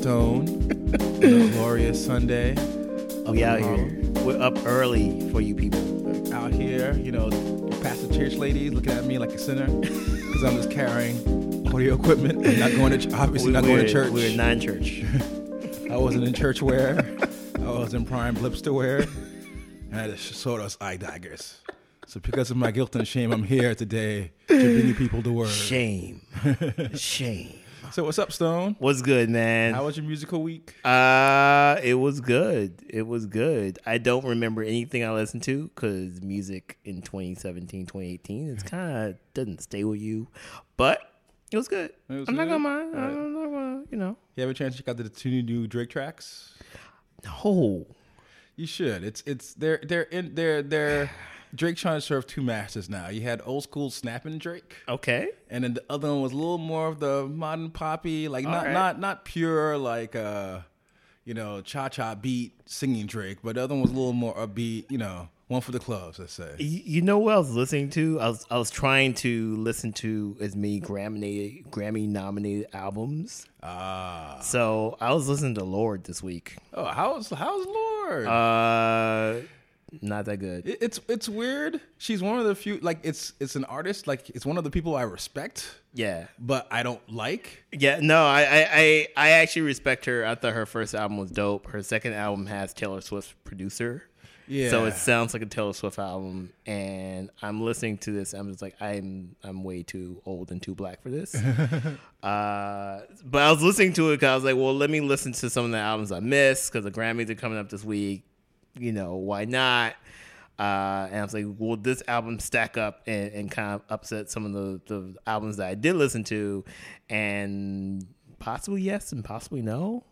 Stone glorious Sunday. We out here. We're up early for you people. Out here, you know, past the church ladies looking at me like a sinner because I'm just carrying audio equipment. I'm not going to, obviously, not going to church. We're non-church. I wasn't in church wear. I was in prime blipster wear. And I just sort of eye daggers. So because of my guilt and shame, I'm here today to bring you people the word. Shame. Shame. So what's up, Stone? What's good, man? How was your musical week? Uh, it was good. It was good. I don't remember anything I listened to because music in 2017, 2018, it's kind of doesn't stay with you. But it was good. It was I'm not gonna mind. Right. I'm not gonna, you know. You have a chance to check out the two new Drake tracks? No. You should. It's it's they're they're in they're they're Drake trying to serve two masters now. You had old school snapping Drake, Okay. and then the other one was a little more of the modern poppy, like not right. not not pure like uh you know cha cha beat singing Drake, but the other one was a little more upbeat. You know, one for the clubs, let's say. You you know what I was listening to? I was I was trying to listen to as many Grammy Grammy nominated albums. Ah, So I was listening to Lorde this week. oh, how's how's Lorde? Uh, not that good. It- it's it's weird. She's one of the few like it's it's an artist like it's one of the people I respect, Yeah, but I don't like. yeah. No, I, I I I actually respect her. I thought her first album was dope. Her second album has Taylor Swift's producer. Yeah. So it sounds like a Taylor Swift album, and I'm listening to this. I'm just like, I'm I'm way too old and too black for this. uh, but I was listening to it because I was like, well, let me listen to some of the albums I missed because the Grammys are coming up this week. You know, why not? Uh, and I was like, will this album stack up and, and kind of upset some of the, the albums that I did listen to? And possibly yes and possibly no.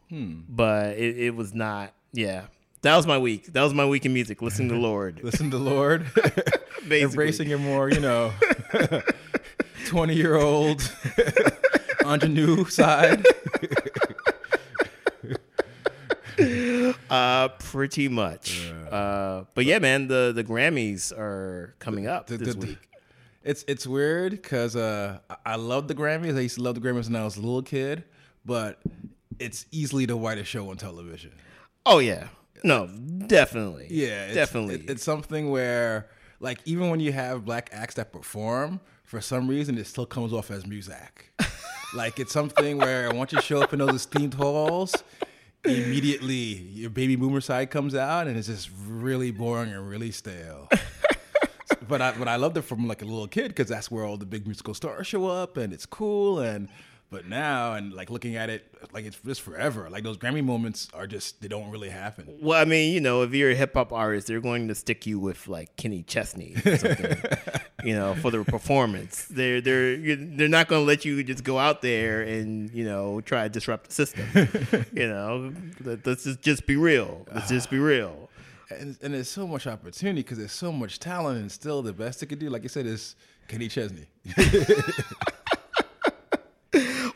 But it, it was not, yeah. That was my week. That was my week in music, listening to Lorde. Listen to Lorde, embracing your more you know twenty year old ingenue side. Uh, pretty much. Uh, but yeah, man, the, the Grammys are coming up The- this the- week. It's it's weird because uh, I- I love the Grammys. I used to love the Grammys when I was a little kid, but it's easily the whitest show on television. Oh yeah, no, definitely. Yeah, it's, definitely. it- it's something where, like, even when you have black acts that perform, for some reason, it still comes off as music. like, it's something where once you show up in those esteemed halls, immediately your baby boomer side comes out, and it's just really boring and really stale. but I but I loved it from like a little kid because that's where all the big musical stars show up, and it's cool. And but now, and like looking at it, like it's just forever. Like those Grammy moments are just they don't really happen. well, I mean, you know, if you're a hip hop artist, they're going to stick you with like Kenny Chesney, or something, you know, for the performance. They're they're they're not going to let you just go out there and you know try to disrupt the system. you know, Let- let's just, just be real. Let's just be real. and, and there's so much opportunity because there's so much talent and still the best it could do like you said is kenny chesney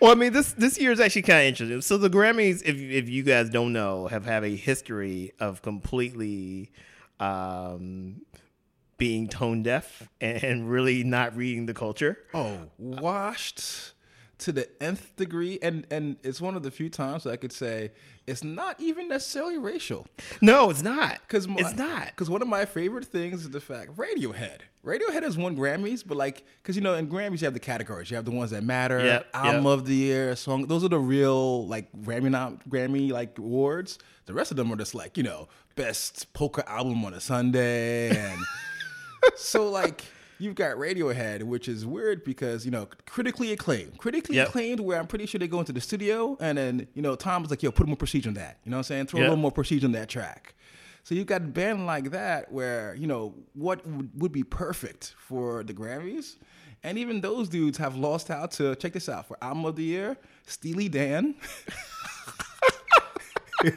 Well, I mean, this this year is actually kind of interesting. So the Grammys, if if you guys don't know, have have a history of completely um, being tone deaf and really not reading the culture. oh washed to the nth degree and and it's one of the few times i could say it's not even necessarily racial No, it's not. because it's not. because one of my favorite things is the fact radiohead radiohead has won grammys but like because you know in grammys you have the categories you have the ones that matter Yep, album yep. of the year song those are the real like grammy nom- grammy like awards the rest of them are just like you know best polka album on a sunday and so like you've got Radiohead, which is weird because you know critically acclaimed, critically Yep. acclaimed. Where I'm pretty sure they go into the studio and then you know Tom was like, "Yo, put more prestige on that." You know what I'm saying? Throw a little more prestige on that track. So you've got a band like that where you know what would, would be perfect for the Grammys, and even those dudes have lost out to check this out for album of the year, Steely Dan.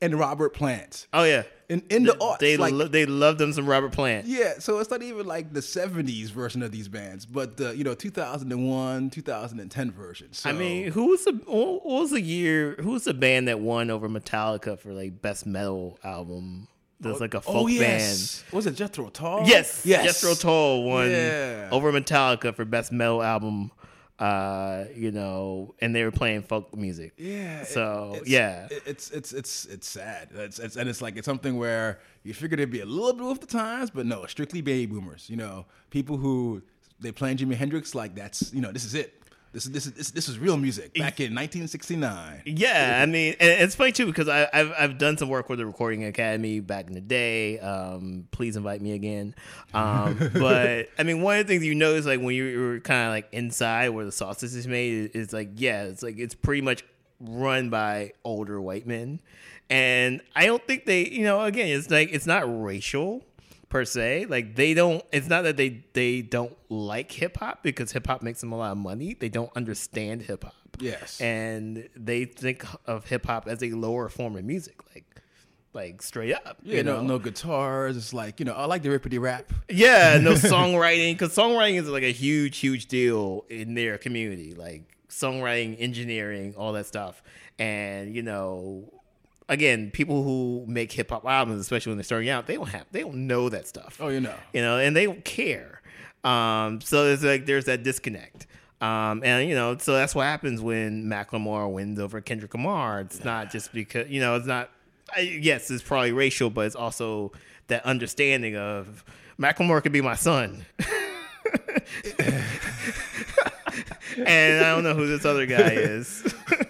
and Robert Plant. Oh yeah, In in the aughts, they like, lo- they love them some Robert Plant. yeah, so it's not even like the '70s version of these bands, but the you know 2001, 2010 version. So, I mean, who was the what was the year? Who was the band that won over Metallica for like best metal album? There's like a oh, folk oh yes, was it Jethro Tull? Yes, yes, Jethro Tull won Yeah. over Metallica for best metal album. Uh, you know, and they were playing folk music. Yeah. So, it's, yeah. it's it's it's it's sad. It's, it's and it's like it's something where you figured it'd be a little bit with the times, but no, strictly baby boomers. You know, people who they playing Jimi Hendrix like that's you know this is it. This is this is this, this is real music back in 1969. Yeah, I mean, it's funny too because I, I've I've done some work with the Recording Academy back in the day. Um, please invite me again. Um, but I mean, one of the things you notice, like when you're, kind of like inside where the sausage is made, is like yeah, it's like it's pretty much run by older white men, and I don't think they, you know, again, it's like it's not racial per se. Like they don't. It's not that they they don't like hip hop because hip hop makes them a lot of money. They don't understand hip hop. Yes. and they think of hip hop as a lower form of music, like like straight up. Yeah, you no, know? no guitars. It's like you know, I like the rippity rap. Yeah, no songwriting because songwriting is like a huge, huge deal in their community. Like songwriting, engineering, all that stuff, and you know. Again, people who make hip hop albums, especially when they're starting out, they don't have, they don't know that stuff. Oh, you know. you know, and they don't care. Um, so it's like there's that disconnect. Um, and you know, so that's what happens when Macklemore wins over Kendrick Lamar. It's not just because you know, it's not. I, yes, it's probably racial, but it's also that understanding of Macklemore could be my son. and I don't know who this other guy is.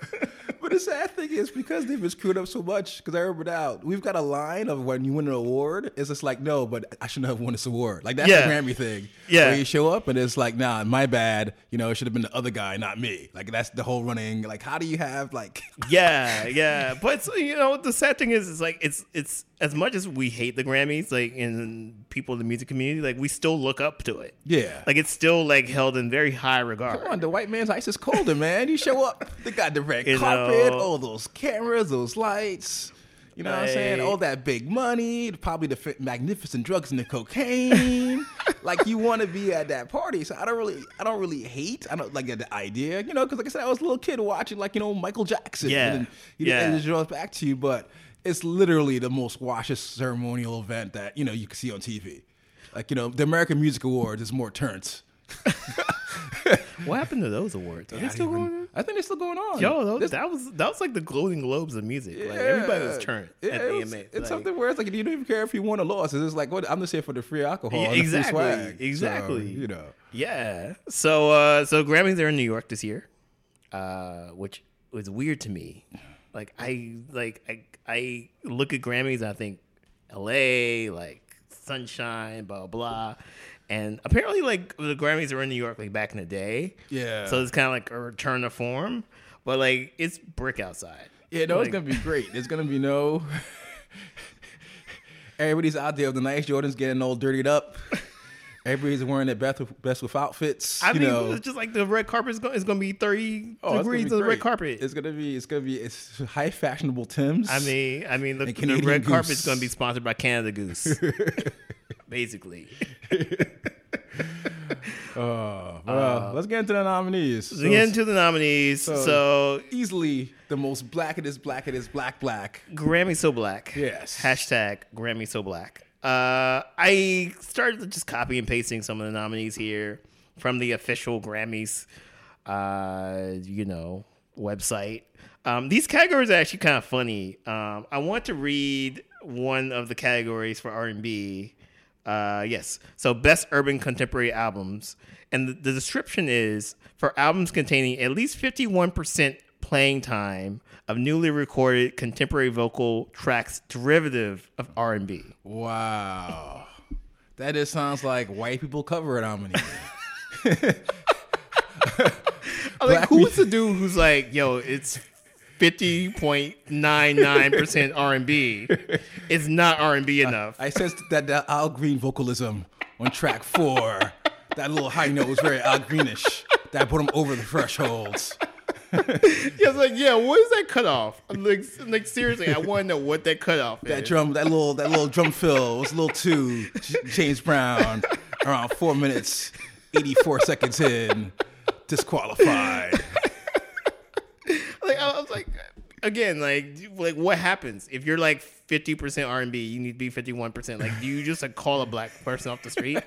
The sad thing is because they've been screwed up so much. Because I remember now we've got a line of when you win an award, it's just like no, but I shouldn't have won this award. Like that's Yeah. the Grammy thing. Yeah. where you show up and it's like nah, my bad. You know, it should have been the other guy, not me. Like that's the whole running. Like how do you have like yeah, yeah. But you know, the sad thing is, is like it's it's as much as we hate the Grammys, like in people in the music community, like we still look up to it. yeah. Like it's still like held in very high regard. Come on, the white man's ice is colder, man. You show up, they got the red You carpet, know. all those cameras, those lights. You know what I'm saying? All that big money, probably the fi- magnificent drugs and the cocaine. like you want to be at that party. So I don't really, I don't really hate. I don't like the idea, you know, because like I said, I was a little kid watching like you know Michael Jackson. Yeah. and, you Yeah. know, and it draws back to you, but it's literally the most washes ceremonial event that you know you can see on TV. Like you know, the American Music Awards is more turns. What happened to those awards? Are they still even- going on? I think they're still going on. Yo, those, This- that was that was like the Golden Globes of music. Like everybody was turned Yeah, at it the was- AMA. It's Like, something where it's like you don't even care if you won or lost. It's just like what I'm just here for the free alcohol, Yeah, the free exactly, swag. So, exactly. you know, Yeah. So uh so Grammys are in New York this year. Uh which was weird to me. Like I like I I look at Grammys I think LA, like sunshine, blah blah. And apparently like the Grammys are in New York like back in the day. Yeah. So it's kinda like a return to form. But like it's brick outside. yeah, no, it's gonna be great. There's gonna be no. Everybody's out there with the nice Jordans getting all dirtied up. Everybody's wearing their best with, best with outfits. I you mean, know. it's just like the red carpet is going, it's going to be 30 Oh, degrees be on the red carpet. It's gonna be. It's gonna be. It's high fashionable Tims. I mean, I mean, the, the red carpet is going to be sponsored by Canada Goose, basically. Oh, well, uh, let's get into the nominees. So let's get into the nominees. So, so- easily the most black it is, black it is, black black. Grammy so black. Yes. Hashtag Grammy so black. Uh, I started just copy and pasting some of the nominees here from the official Grammys, uh, you know, website. Um, these categories are actually kind of funny. Um, I want to read one of the categories for R and B. Uh, yes. So, best urban contemporary albums, and the, the description is for albums containing at least fifty-one percent playing time of newly recorded contemporary vocal tracks derivative of R and B. Wow. That just sounds like white people cover it nominee. I'm like, who's the dude who's like, yo, it's fifty point nine nine percent R and B. It's not R and B enough. I sensed that, that Al Green vocalism on track four. That little high note was very Al Greenish. That put him over the thresholds. Yeah, like, yeah, what is that cutoff? Like, like seriously, I want to know what that cutoff That is. drum, that little, that little drum fill was a little too James Brown. Around four minutes, eighty-four seconds in, disqualified. like, I was like, again, like, like what happens if you're like fifty percent R and B? You need to be fifty one percent. Like, do you just like call a black person off the street?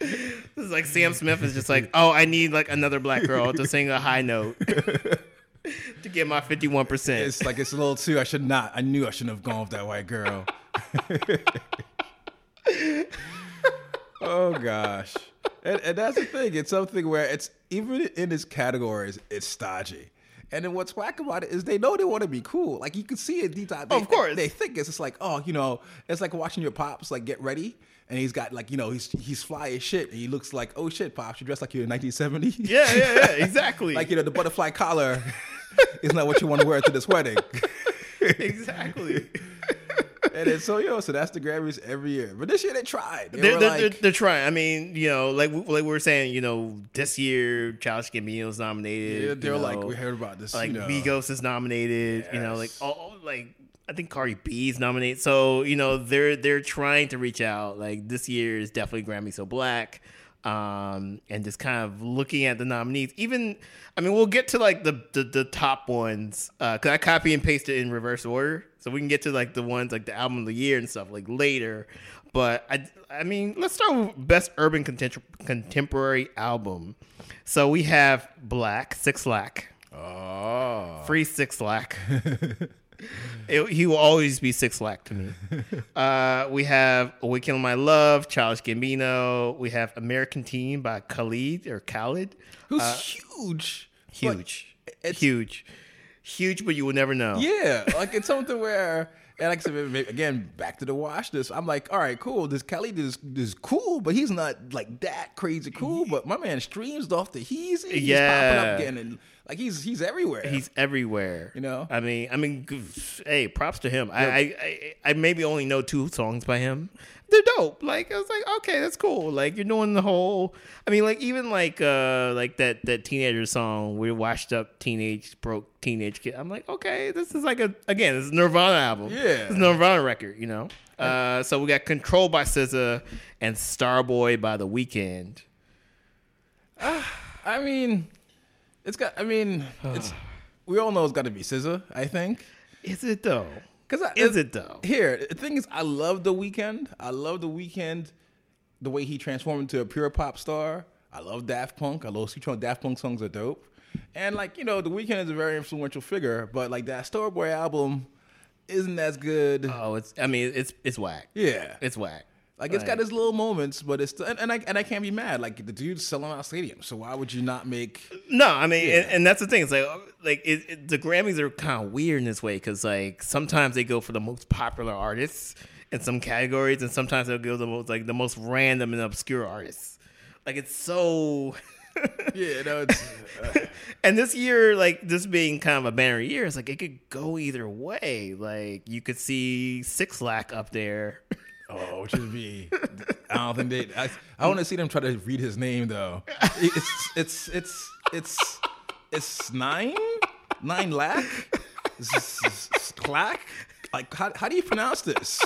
It's like Sam Smith is just like, oh, I need like another black girl to sing a high note to get my fifty one percent. It's like it's a little too. I should not. I knew I shouldn't have gone with that white girl. oh gosh, and, and that's the thing. It's something where it's even in its categories, it's stodgy. And then what's whack about it is they know they want to be cool. Like you can see it deep down. They, Of course. they think it's just like, oh, you know, it's like watching your pops like get ready, and he's got like, you know, he's he's fly as shit, and he looks like, oh shit, pops, you dressed like you're in 1970. Yeah, yeah, yeah, exactly. like you know, the butterfly collar is not what you want to wear to this wedding. exactly. And then, so yo, so that's the Grammys every year. But this year they tried. They They're, were they're, like, they're, trying. I mean, you know, like like we were saying, you know, this year Childish Gambino's nominated. yeah, they're like, know, we heard about this. like you know. Migos is nominated. You know, like Yes. all like I think Cardi B's nominated. So you know they're they're trying to reach out. Like this year is definitely Grammy So Black. Um, and just kind of looking at the nominees. Even I mean, we'll get to like the the, the top ones because I copy and paste it in reverse order, so we can get to like the ones like the album of the year and stuff like later. But I I mean, let's start with best urban contem- contemporary album. So we have Black Six Lack. oh, Free Six Lack. It- he will always be Six Lack to me. Uh, we have Awaken My Love, Childish Gambino. We have American Teen by Khalid or Khalid. who's huge, Huge. it's- Huge. Huge, but you will never know. Yeah, like it's something where. And like I said, maybe- again, back to the watch this. I'm like, all right, cool. This Kelly is is cool, but he's not like that crazy cool. But my man streams off the he's he's Yeah. popping up and like he's he's everywhere. He's everywhere. You know? I mean, I mean, hey, props to him. I, I, I, I maybe only know two songs by him. They're dope. Like I was like, okay, that's cool. Like you're doing the whole. I mean, like even like uh like that that teenager song, we washed up teenage broke teenage kid. I'm like, okay, this is like a again, this is a Nirvana album. Yeah. it's a Nirvana record. You know. Uh, so we got Control by SZA and Starboy by The Weeknd. I mean, it's got. I mean, it's. We all know it's got to be SZA. I think. Is it though? Cause I, Is uh, it though? Here, the thing is, I love the Weeknd. I love the Weeknd, the way he transformed into a pure pop star. I love Daft Punk. I love Sutra. Daft Punk songs are dope. And like you know, the Weeknd is a very influential figure. But like that Starboy album isn't as good. Oh, it's. I mean, it's it's whack. yeah, It's whack. Like it's got its little moments, but it's and, and I and I can't be mad. Like the dude's selling out stadiums, so why would you not make? No, I mean, and, and that's the thing. It's like, like it, it, the Grammys are kind of weird in this way because, like, sometimes they go for the most popular artists in some categories, and sometimes they'll go the most like the most random and obscure artists. Like, it's so. Yeah, no, it's. uh, and this year, like this being kind of a banner year, it's like it could go either way. Like you could see Six Lack up there. Oh, which would be. I don't think they. I, I want to see them try to read his name though. It's it's it's it's it's nine nine lack. Clack. Like how how do you pronounce this?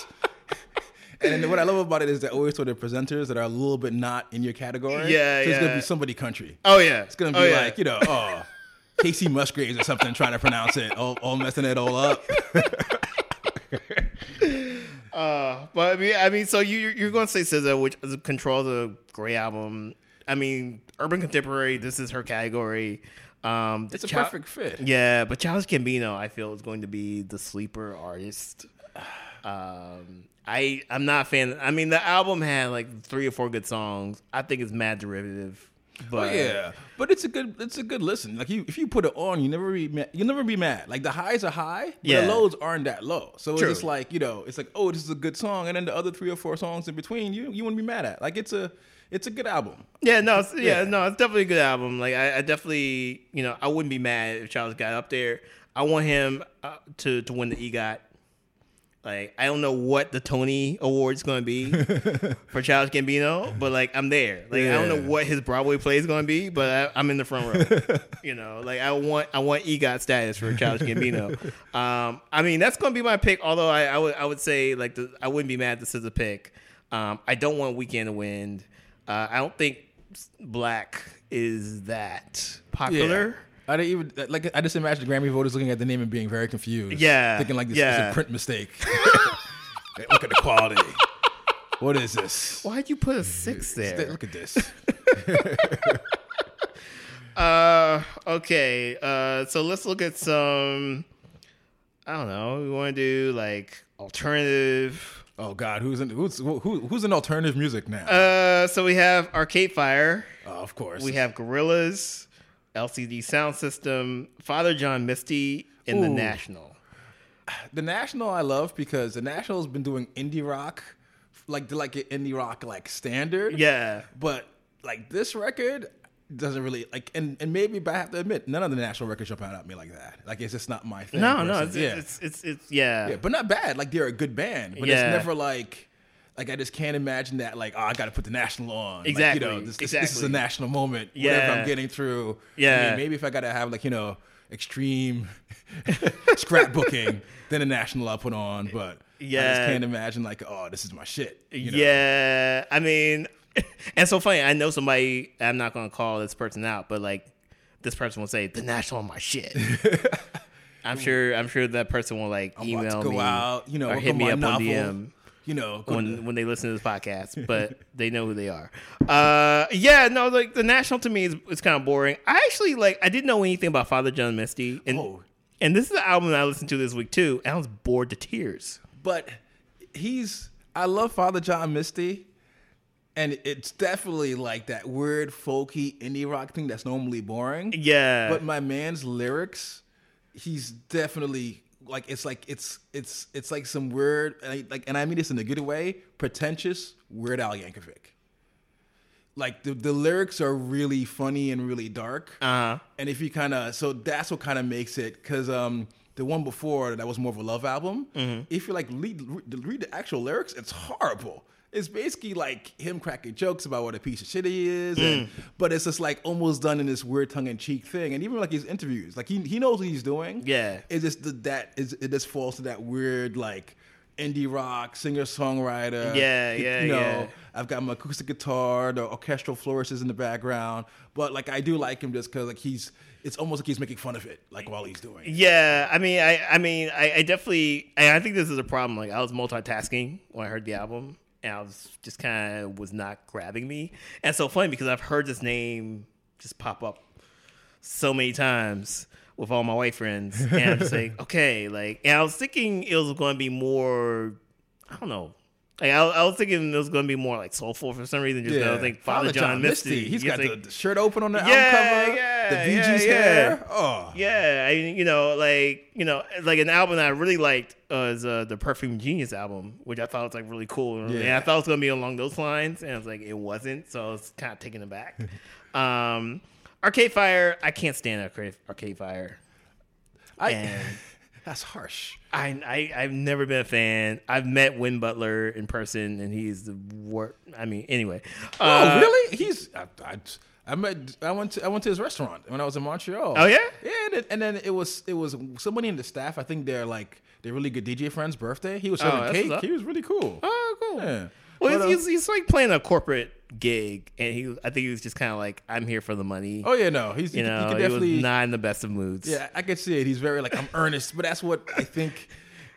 And what I love about it is that always sort of presenters that are a little bit not in your category. Yeah, so it's gonna be somebody country. Oh yeah, It's gonna be oh, yeah. like you know, oh, Kacey Musgraves or something trying to pronounce it, all, all messing it all up. Uh, but I mean, I mean, so you you're- going to say SZA, which is controls a great album. I mean, urban contemporary. This is her category. Um, It's a Chil- perfect fit. Yeah, but Childish Gambino, I feel, is going to be the sleeper artist. Um, I I'm not a fan. I mean, the album had like three or four good songs. I think it's mad derivative. But Oh, yeah, but it's a good it's a good listen. Like you, if you put it on, you never be mad. you never be mad. Like the highs are high, but Yeah. the lows aren't that low. So True. it's just like you know, it's like oh, this is a good song, and then the other three or four songs in between, you you wouldn't be mad at. Like it's a it's a good album. Yeah, no, it's, yeah, Yeah. no, it's definitely a good album. Like, I, I definitely, you know, I wouldn't be mad if Childish got up there. I want him uh, to to win the EGOT. Like, I don't know what the Tony Award's going to be for Charles Gambino, but like, I'm there. Like, I don't know what his Broadway play is going to be, but I, I'm in the front row. you know, like I want I want EGOT status for Charles Gambino. um, I mean, that's going to be my pick. Although I, I would I would say like the, I wouldn't be mad. This is a pick. Um, I don't want Weeknd to win. Uh, I don't think Black is that popular. I didn't even like. I just imagine the Grammy voters looking at the name and being very confused. Yeah, thinking like this yeah. is a print mistake. Look at the quality. What is this? Why'd you put a six there? Look at this. uh, okay. Uh, so let's look at some. I don't know. We want to do like alternative. Oh God, who's in, who's who, who's in alternative music now? Uh, so we have Arcade Fire. oh, of course. We have Gorillaz, LCD Soundsystem, Father John Misty, and The National. the National. I love because the National's been doing indie rock, like the like an indie rock like standard. Yeah. But like this record doesn't really like, and and maybe, but I have to admit, none of the National records jump out at me like that. Like it's just not my thing. No, no, personally. it's, it's, it's, it's, yeah. Yeah, but not bad. Like they're a good band, but Yeah. it's never like like I just can't imagine that like oh I got to put the national on. Like, Exactly, you know, this, this, this is a national moment. Yeah. Whatever I'm getting through. I Yeah. mean, maybe if I got to have like you know extreme scrapbooking, then a national I'll put on. But yeah I just can't imagine like oh this is my shit. you know? Yeah, I mean, and so funny. I know somebody. I'm not gonna call this person out, but like, this person will say the national on my shit. I'm sure. I'm sure that person will like I'm email about to go me out. You know, or hit me up novel, on DM You know, when when they listen to this podcast, but they know who they are. Uh, yeah, no, like the national to me is, is kind of boring. I actually like. I didn't know anything about Father John Misty, and Oh. and this is the album that I listened to this week too. And I was bored to tears. but he's I love Father John Misty, and it's definitely like that weird folky indie rock thing that's normally boring. Yeah, But my man's lyrics, he's definitely like it's like it's it's it's like some weird and like and I mean this in a good way, pretentious Weird Al Yankovic. Like the the lyrics are really funny and really dark. uh, And if you kind of, so that's what kind of makes it, because um, the one before that was more of a love album. Mm-hmm. If you like read, read the actual lyrics, it's horrible. It's basically like him cracking jokes about what a piece of shit he is, and, Mm. but it's just like almost done in this weird tongue in cheek thing. And even like his interviews, like he he knows what he's doing. Yeah. it's just the, that is it just falls to that weird like indie rock singer songwriter. Yeah, yeah, you know, yeah. I've got my acoustic guitar, the orchestral flourishes in the background, but like I do like him just because like he's it's almost like he's making fun of it like while he's doing. it. Yeah, I mean, I, I mean, I, I definitely, I, I think this is a problem. Like, I was multitasking when I heard the album, and I was just kind of was not grabbing me. And so funny because I've heard this name just pop up so many times with all my white friends, and I'm just like, okay, like, and I was thinking it was going to be more, I don't know. Like I, I was thinking it was going to be more like soulful for some reason. Just 'cause I think Father, John, Misty. He's got the, shirt open on the Yeah, album cover, yeah, the yeah, VG's yeah. hair. Oh, Yeah, I mean, you know, like you know, like an album that I really liked was uh, the Perfume Genius album, which I thought was like really cool. And Yeah. I thought it was gonna be along those lines, and I was like, it wasn't, so I was kind of taken aback. um, Arcade Fire, I can't stand Arcade, Arcade Fire, I, and that's harsh. I, I I've never been a fan. I've met Win Butler in person, and he's the worst. I mean, anyway. oh, Uh, really? He's I, I, I met I went to I went to his restaurant when I was in Montreal. Oh, yeah? yeah. And, it, and then it was it was somebody in the staff. I think they're like they're really good DJ friends' birthday. He was serving that's cake. He was really cool. Oh, cool. Yeah. Well, But, he's, uh, he's, he's like playing a corporate gig, and he I think he was just kind of like, I'm here for the money. Oh yeah, no, he's you he, know, he he, definitely was not in the best of moods. Yeah, I could see it. He's very like I'm earnest, but that's what I think.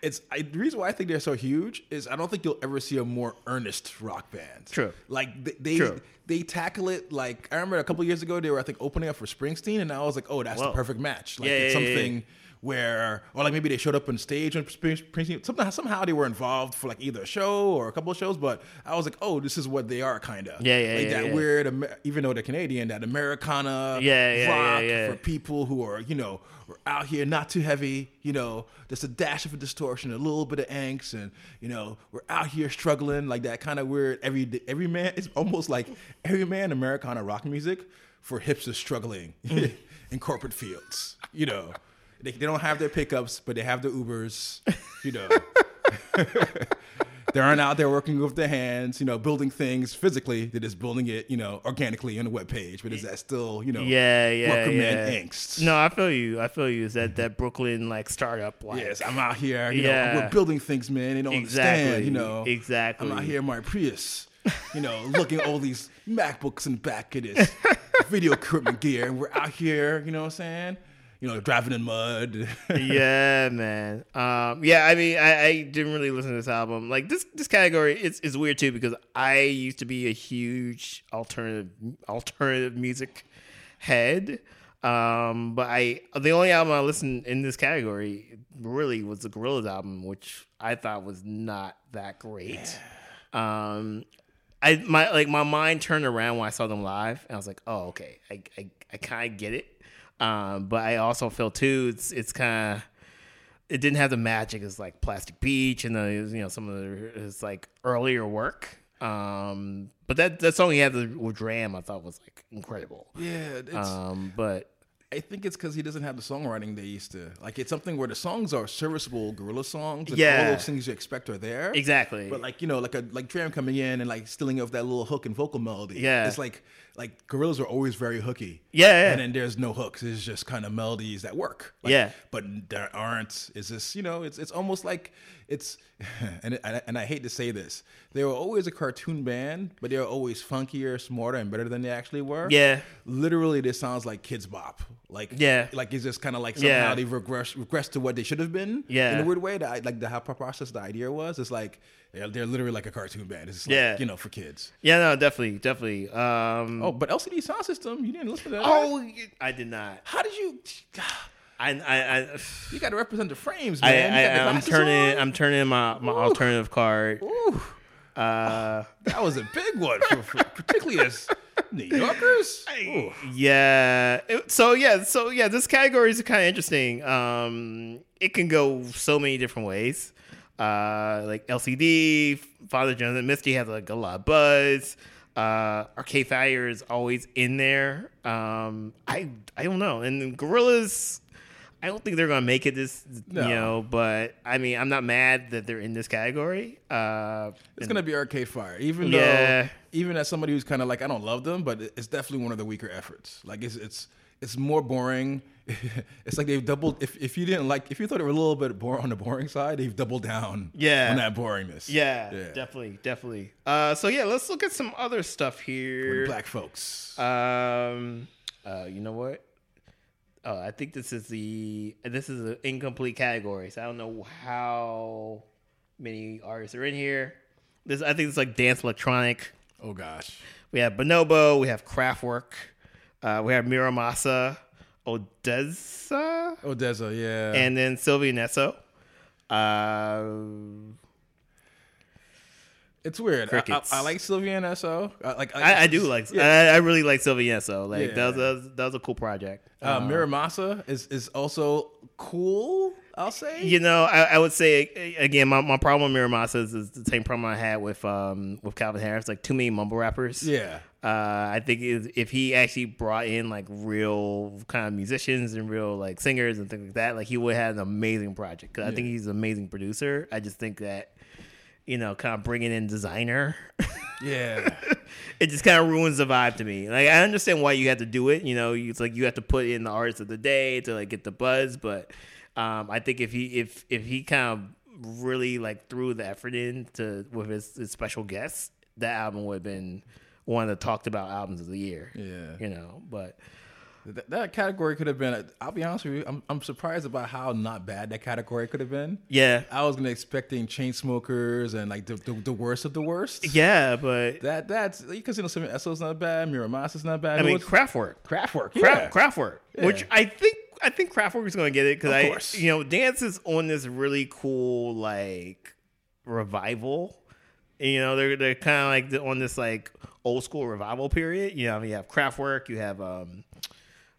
It's I, the reason why I think they're so huge is I don't think you'll ever see a more earnest rock band. True. Like they they, True. they tackle it like I remember a couple years ago they were I think opening up for Springsteen and I was like oh that's Whoa. the perfect match. Like Yeah, it's yeah, yeah, something where or like maybe they showed up on stage and somehow somehow they were involved for like either a show or a couple of shows, but I was like oh this is what they are kind of Yeah, yeah, like yeah, that yeah. weird even though they're Canadian that Americana Yeah, rock yeah. for people who are, you know, out here not too heavy, you know, just a dash of a distortion, a little bit of angst, and you know, we're out here struggling like that kind of weird every every man. It's almost like every man Americana rock music for hipsters struggling hmm. in corporate fields. You know, they, they don't have their pickups, but they have the Ubers. You know. They aren't out there working with their hands, you know, building things physically. They're just building it, you know, organically on a web page. But is that still, you know, yeah, yeah, yeah. man angst? No, I feel you. I feel you. Is that that Brooklyn like startup? Like, Yes, I'm out here. You Yeah. know, we're building things, man. They don't exactly. understand. You know, exactly. I'm out here in my Prius. You know, looking at all these MacBooks in the back of this video equipment gear, and we're out here. You know what I'm saying? You know, driving in mud. yeah, man. Um, yeah, I mean, I, I didn't really listen to this album. Like this, this category is is weird too because I used to be a huge alternative alternative music head. Um, but I the only album I listened in this category really was the Gorillaz album, which I thought was not that great. Um, I my like my mind turned around when I saw them live, and I was like, oh okay, I I, I kind of get it. Um, but I also feel too, it's it's kind of it didn't have the magic as like Plastic Beach and the you know some of the, his like earlier work. Um, but that that song he had with Dram, I thought was like incredible. yeah, it's, Um, but I think it's because he doesn't have the songwriting they used to. Like it's something where the songs are serviceable gorilla songs. Like, Yeah. all those things you expect are there. exactly, But like you know, like a like Dram coming in and like stealing off that little hook and vocal melody. Yeah. it's like like Gorillaz are always very hooky. Yeah, yeah. and then there's no hooks. It's just kind of melodies that work. Like, Yeah. but there aren't. Is this you know? It's it's almost like it's and and I, and I hate to say this. They were always a cartoon band, but they were always funkier, smarter, and better than they actually were. Yeah. literally, this sounds like Kidz Bop. Like Yeah. like it's just kind of like somehow Yeah. they've regressed regressed to what they should have been. Yeah. in a weird way. That like the how process the idea was. It's like they're, they're literally like a cartoon band. It's like, Yeah. you know for kids. yeah, no, definitely, definitely. Um, Oh, but LCD Soundsystem, you didn't listen to that. oh, I did not. how did you? I, I, I You got to represent the frames, man. You the I, I'm turning. on. I'm turning my, my alternative card. Ooh, Uh, that was a big one, for, for, particularly as New Yorkers. Ooh. yeah. It- so yeah. So yeah. This category is kind of interesting. Um, it can go so many different ways. Uh, like LCD, Father and Misty has like a lot of buzz. Uh, Arcade Fire is always in there. Um, I I don't know. And Gorillaz, I don't think they're gonna make it this. No. You know, but I mean, I'm not mad that they're in this category. Uh, It's gonna be Arcade Fire, even Yeah. though, even as somebody who's kind of like I don't love them, but it's definitely one of the weaker efforts. Like it's it's it's more boring. it's like they've doubled. If if you didn't like, if you thought it were a little bit more on the boring side, they've doubled down. Yeah. on that boringness. Yeah, definitely, definitely. Uh, so yeah, let's look at some other stuff here. black folks. Um, uh, you know what? Oh, I think this is the this is an incomplete category. So I don't know how many artists are in here. This I think it's like dance electronic. oh gosh. We have Bonobo. We have Kraftwerk. Uh, we have Miramasa, ODESZA, ODESZA, yeah. and then Sylvan Esso. Uh, it's weird. I, I, I like Sylvan Esso. SO. I, like I, I do like. Yeah. I, really like Sylvan Esso. Like that, was, Yeah. that was that was a cool project. Uh, Mura Masa is is also cool. I'll say. You know, I, I would say again, my, my problem with Mura Masa is, is the same problem I had with um with Calvin Harris. Like too many mumble rappers. Yeah. Uh, I think if he actually brought in like real kind of musicians and real like singers and things like that, like he would have an amazing project. Cause I think he's an amazing producer. I just think that you know, kind of bringing in designer. Yeah. it just kind of ruins the vibe to me. Like I understand why you have to do it. You know, it's like you have to put in the artist of the day to like get the buzz. But um, I think if he if if he kind of really like threw the effort in to with his, his special guests, that album would have been one of the talked about albums of the year. Yeah. you know. But Th- that category could have been. I'll be honest with you. I'm, I'm surprised about how not bad that category could have been. yeah, I was gonna expecting Chainsmokers and like the, the, the worst of the worst. yeah, but That that's because you know some SO's not bad, Mura Masa's not bad. I mean, Kraftwerk. Kraftwerk, yeah. Kraftwerk, which I think I think Kraftwerk is going to get it because I, course. you know, dance is on this really cool like revival. You know, they're they're kind of like on this like old school revival period. You know, you have Kraftwerk, you have um,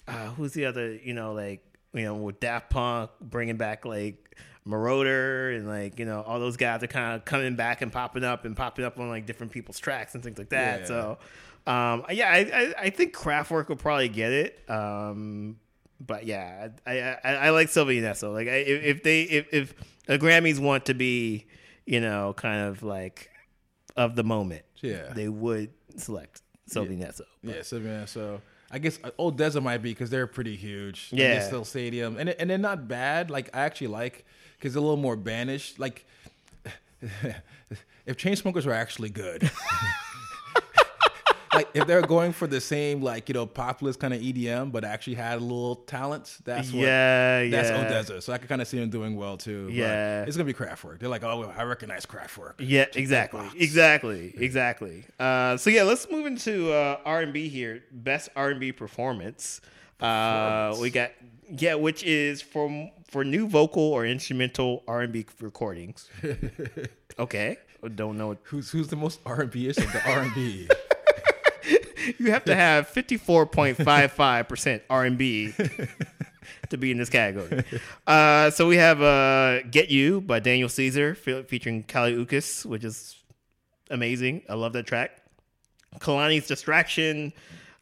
uh, who's the other? You know, like you know with Daft Punk bringing back like Moroder and like you know all those guys are kind of coming back and popping up and popping up on like different people's tracks and things like that. Yeah. So, um, yeah, I, I I think Kraftwerk will probably get it. Um, but yeah, I I, I, like Sylvan Esso. Like I, if, they if if the Grammys want to be you know kind of like of the moment, Yeah. they would select Sylvan Esso. Yeah, Sylvia. So I guess uh, Old Desert might be because they're pretty huge. Yeah. still stadium, and and they're not bad. Like I actually like because they're a little more banished. Like if Chainsmokers were actually good. like if they're going for the same like you know populist kind of EDM, but actually had a little talent. That's what, yeah, That's yeah. ODESZA, so I can kind of see them doing well too. but Yeah. it's gonna be Kraftwerk. They're like, oh, I recognize Kraftwerk. Yeah, exactly, box. exactly, exactly. Uh, so yeah, let's move into uh, R and B here. Best R and B performance. Uh, we got yeah, which is for for new vocal or instrumental R and B recordings. okay, don't know. Who's who's the most R and B ish of the R and B? you have to have fifty four point five five percent R and B to be in this category. Uh, so we have uh, "Get You" by Daniel Caesar fe- featuring Kali Uchis, which is amazing. I love that track. Kehlani's "Distraction,"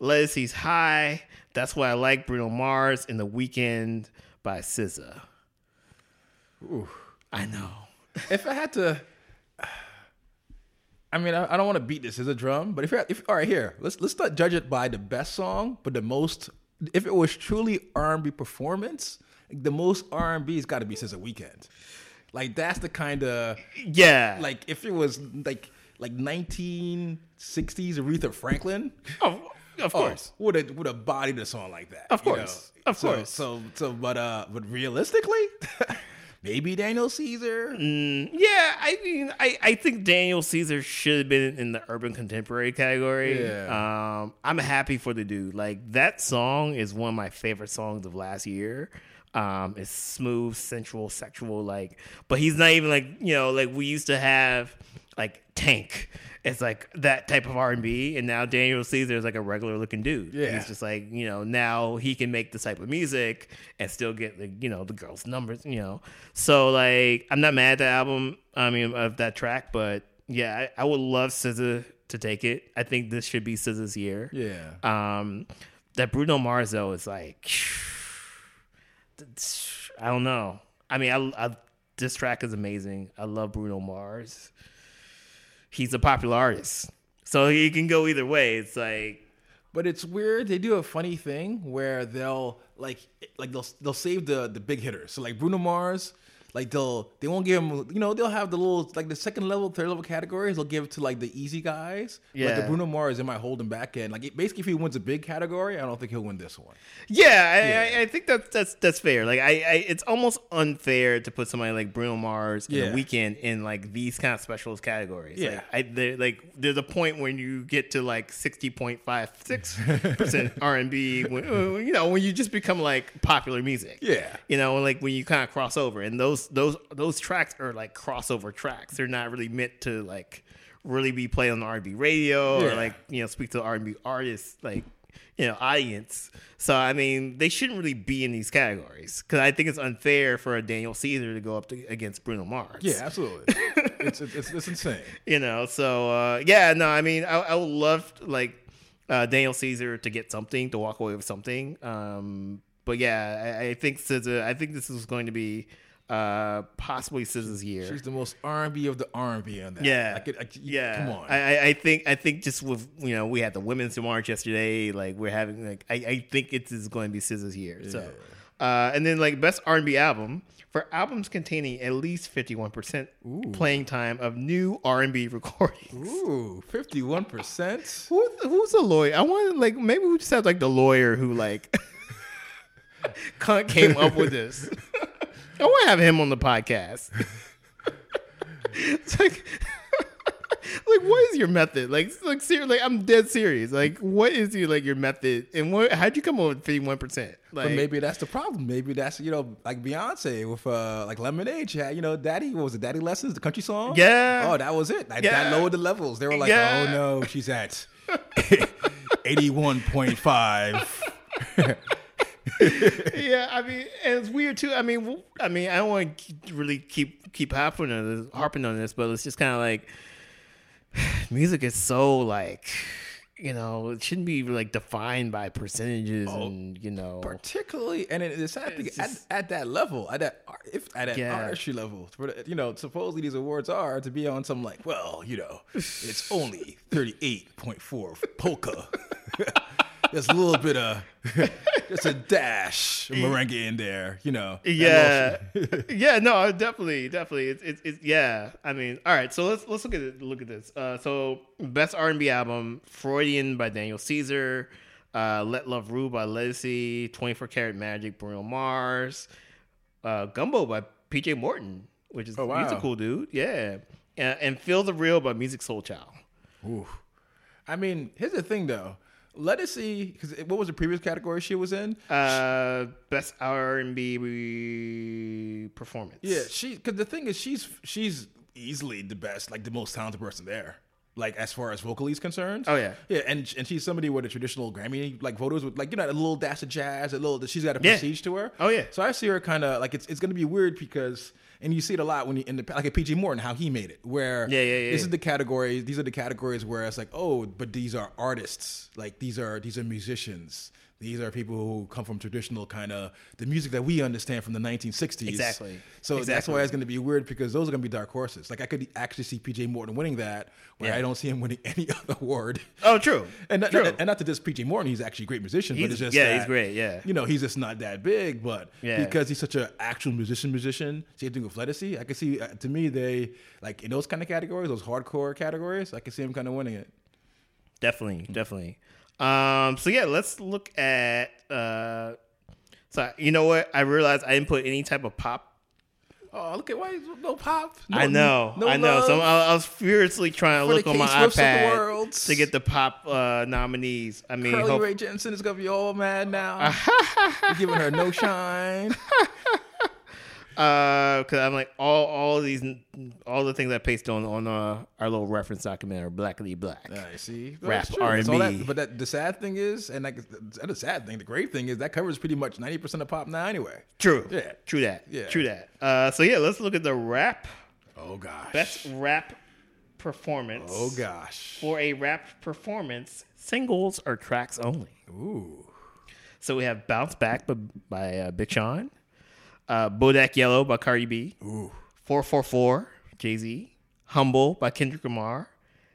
Ledisi's "High." That's why I like Bruno Mars in the weekend by SZA. Ooh. I know. if I had to, I mean, I, I don't want to beat this as a drum, but if you're, if all right, here, let's let's not judge it by the best song, but the most. If it was truly R and B performance, the most R and B's got to be since a weekend. Like that's the kind of Yeah. like if it was like like 1960s Aretha Franklin. of, of course. Oh, would have would have bodied a song like that. Of you know? course. Of So- course. So so but uh but realistically, maybe Daniel Caesar. Yeah, I mean, I, I think Daniel Caesar should have been in the urban contemporary category. Yeah. Um, I'm happy for the dude. Like that song is one of my favorite songs of last year. Um, it's smooth, sensual, sexual, like, but he's not even like you know, like we used to have like Tank. It's like that type of R and B, and now Daniel Caesar is like a regular looking dude. Yeah. he's just like you know now he can make this type of music and still get the you know the girls' numbers. You know, so like I'm not mad at the album. I mean of that track, but yeah, I, I would love SZA to take it. I think this should be SZA's year. Yeah. Um, that Bruno Mars though is like, I don't know. I mean, I, I this track is amazing. I love Bruno Mars. He's a popular artist, so he can go either way. It's like, But it's weird. They do a funny thing where they'll like like they'll they'll save the the big hitters. So like Bruno Mars, like they'll they won't give him you know they'll have the little like the second level, third level categories. They'll give it to like the easy guys. yeah Like the Bruno Mars, they might hold him back in. Like it, basically, if he wins a big category, I don't think he'll win this one. yeah, I, I, I think that's that's that's fair. Like, I, I it's almost unfair to put somebody like Bruno Mars in Yeah. the weekend in like these kind of specials categories. Yeah. like, I like there's a point when you get to like sixty point five six percent R and B. When uh, you know when you just become like popular music. Yeah. you know, like when you kind of cross over, and those those those tracks are like crossover tracks. They're not really meant to like really be played on R and B radio or like you know speak to R and B artists like you know audience. So I mean, they shouldn't really be in these categories because I think it's unfair for a Daniel Caesar to go up to, against Bruno Mars. Yeah, absolutely. it's, it's it's insane. you know. So uh, yeah, no, I mean, I, I would love like uh, Daniel Caesar to get something to walk away with something. Um, but yeah, I, I think SZA. I think this is going to be uh, possibly SZA's year. She's the most R and B of the R and B on that. Yeah, Like, it- like, yeah. Come on. I, I- I think I think just with you know we had the women's march yesterday. Like we're having like I, I think it is going to be SZA's year. So, uh, and then like best R and B album for albums containing at least fifty one percent playing time of new R and B recordings. Ooh, fifty one percent. Who, who's a lawyer? I want like maybe we just have like the lawyer who like came up with this. I want to have him on the podcast. it's like, like what is your method? Like, like seriously, like, I'm dead serious. Like, what is your like your method? And what? How'd you come up with fifty one percent? Like, But maybe that's the problem. Maybe that's you know like Beyonce with uh like Lemonade. She had you know Daddy. What was it? Daddy Lessons, the country song. Yeah. Oh, that was it. That, Yeah. that lowered the levels. They were like, Yeah. oh no, she's at eighty one point five. yeah, I mean, and it's weird too. I mean, I mean, I don't want to really keep keep harping on this, harping on this, but it's just kind of like music is so like, you know, it shouldn't be like defined by percentages oh, and you know, Particularly, and it, it's sad to It's get just- at, at that level, at that if at that Yeah. artistry level, for the- you know, supposedly these awards are to be on some like, well, you know, it's only thirty eight point four polka. there's a little bit of just a dash of merengue in there, you know. Yeah, yeah, no, definitely, definitely. It's, it's, it's, yeah. I mean, all right. So let's let's look at it. Look at this. Uh, so best R and B album: Freudian by Daniel Caesar, uh, Let Love Rule by Ledisi, Twenty Four Karat Magic, Bruno Mars, uh, Gumbo by PJ Morton, which is Oh, wow. he's a cool dude. Yeah, and, and Feel the Real by Musiq Soulchild. Ooh. I mean, here's the thing though. Let us see, because what was the previous category she was in? Uh, best R and B performance. Yeah, she. Because the thing is, she's she's easily the best, like the most talented person there. Like as far as vocally is concerned. Oh, yeah. yeah, and and she's somebody with a traditional Grammy like voters with like you know a little dash of jazz, a little. She's got a Yeah. prestige to her. Oh, yeah. So I see her kind of like it's it's gonna be weird because. And you see it a lot when you in the like a PJ Morton how he made it, where Yeah, yeah, yeah. this is the category. These are the categories where it's like, oh, but these are artists. Like these are these are musicians. These are people who come from traditional kind of the music that we understand from the 1960s. Exactly. So that's why it's going to be weird because those are going to be dark horses. Like I could actually see PJ Morton winning that, where Yeah. I don't see him winning any other award. Oh, true. And not, true. and not to just PJ Morton, he's actually a great musician, but He's- it's just yeah, that, he's great, yeah. you know, he's just not that big. But Yeah. because he's such an actual musician, musician, same thing with Ledisi. I can see uh, to me they like in those kind of categories, those hardcore categories, I can see him kind of winning it. Definitely, definitely. Um, so yeah, let's look at. Uh, so you know what? I realized I didn't put any type of pop. Oh, look at why no pop. No, I know, no I know. So. I, I was furiously trying to look on my iPad world. to get the pop uh, nominees. I mean, Carly hope- Rae Jepsen is gonna be all mad now. You're giving her no shine. Uh, because I'm like all all these all the things I pasted on on uh, our little reference document are blackly black. I see. Rap, That's true. That's all R&B. But that, the sad thing is, and like the the sad thing, the great thing is that covers pretty much ninety percent of pop now anyway. True. Yeah. True that. Yeah. True that. Uh, so yeah, let's look at the rap Oh gosh. best rap performance. Oh gosh. For a rap performance, singles or tracks only. Ooh. So we have "Bounce Back" by, by uh, Big Sean, uh, "Bodak Yellow" by Cardi B, Ooh. "Four Four Four" Jay Z, "Humble" by Kendrick Lamar,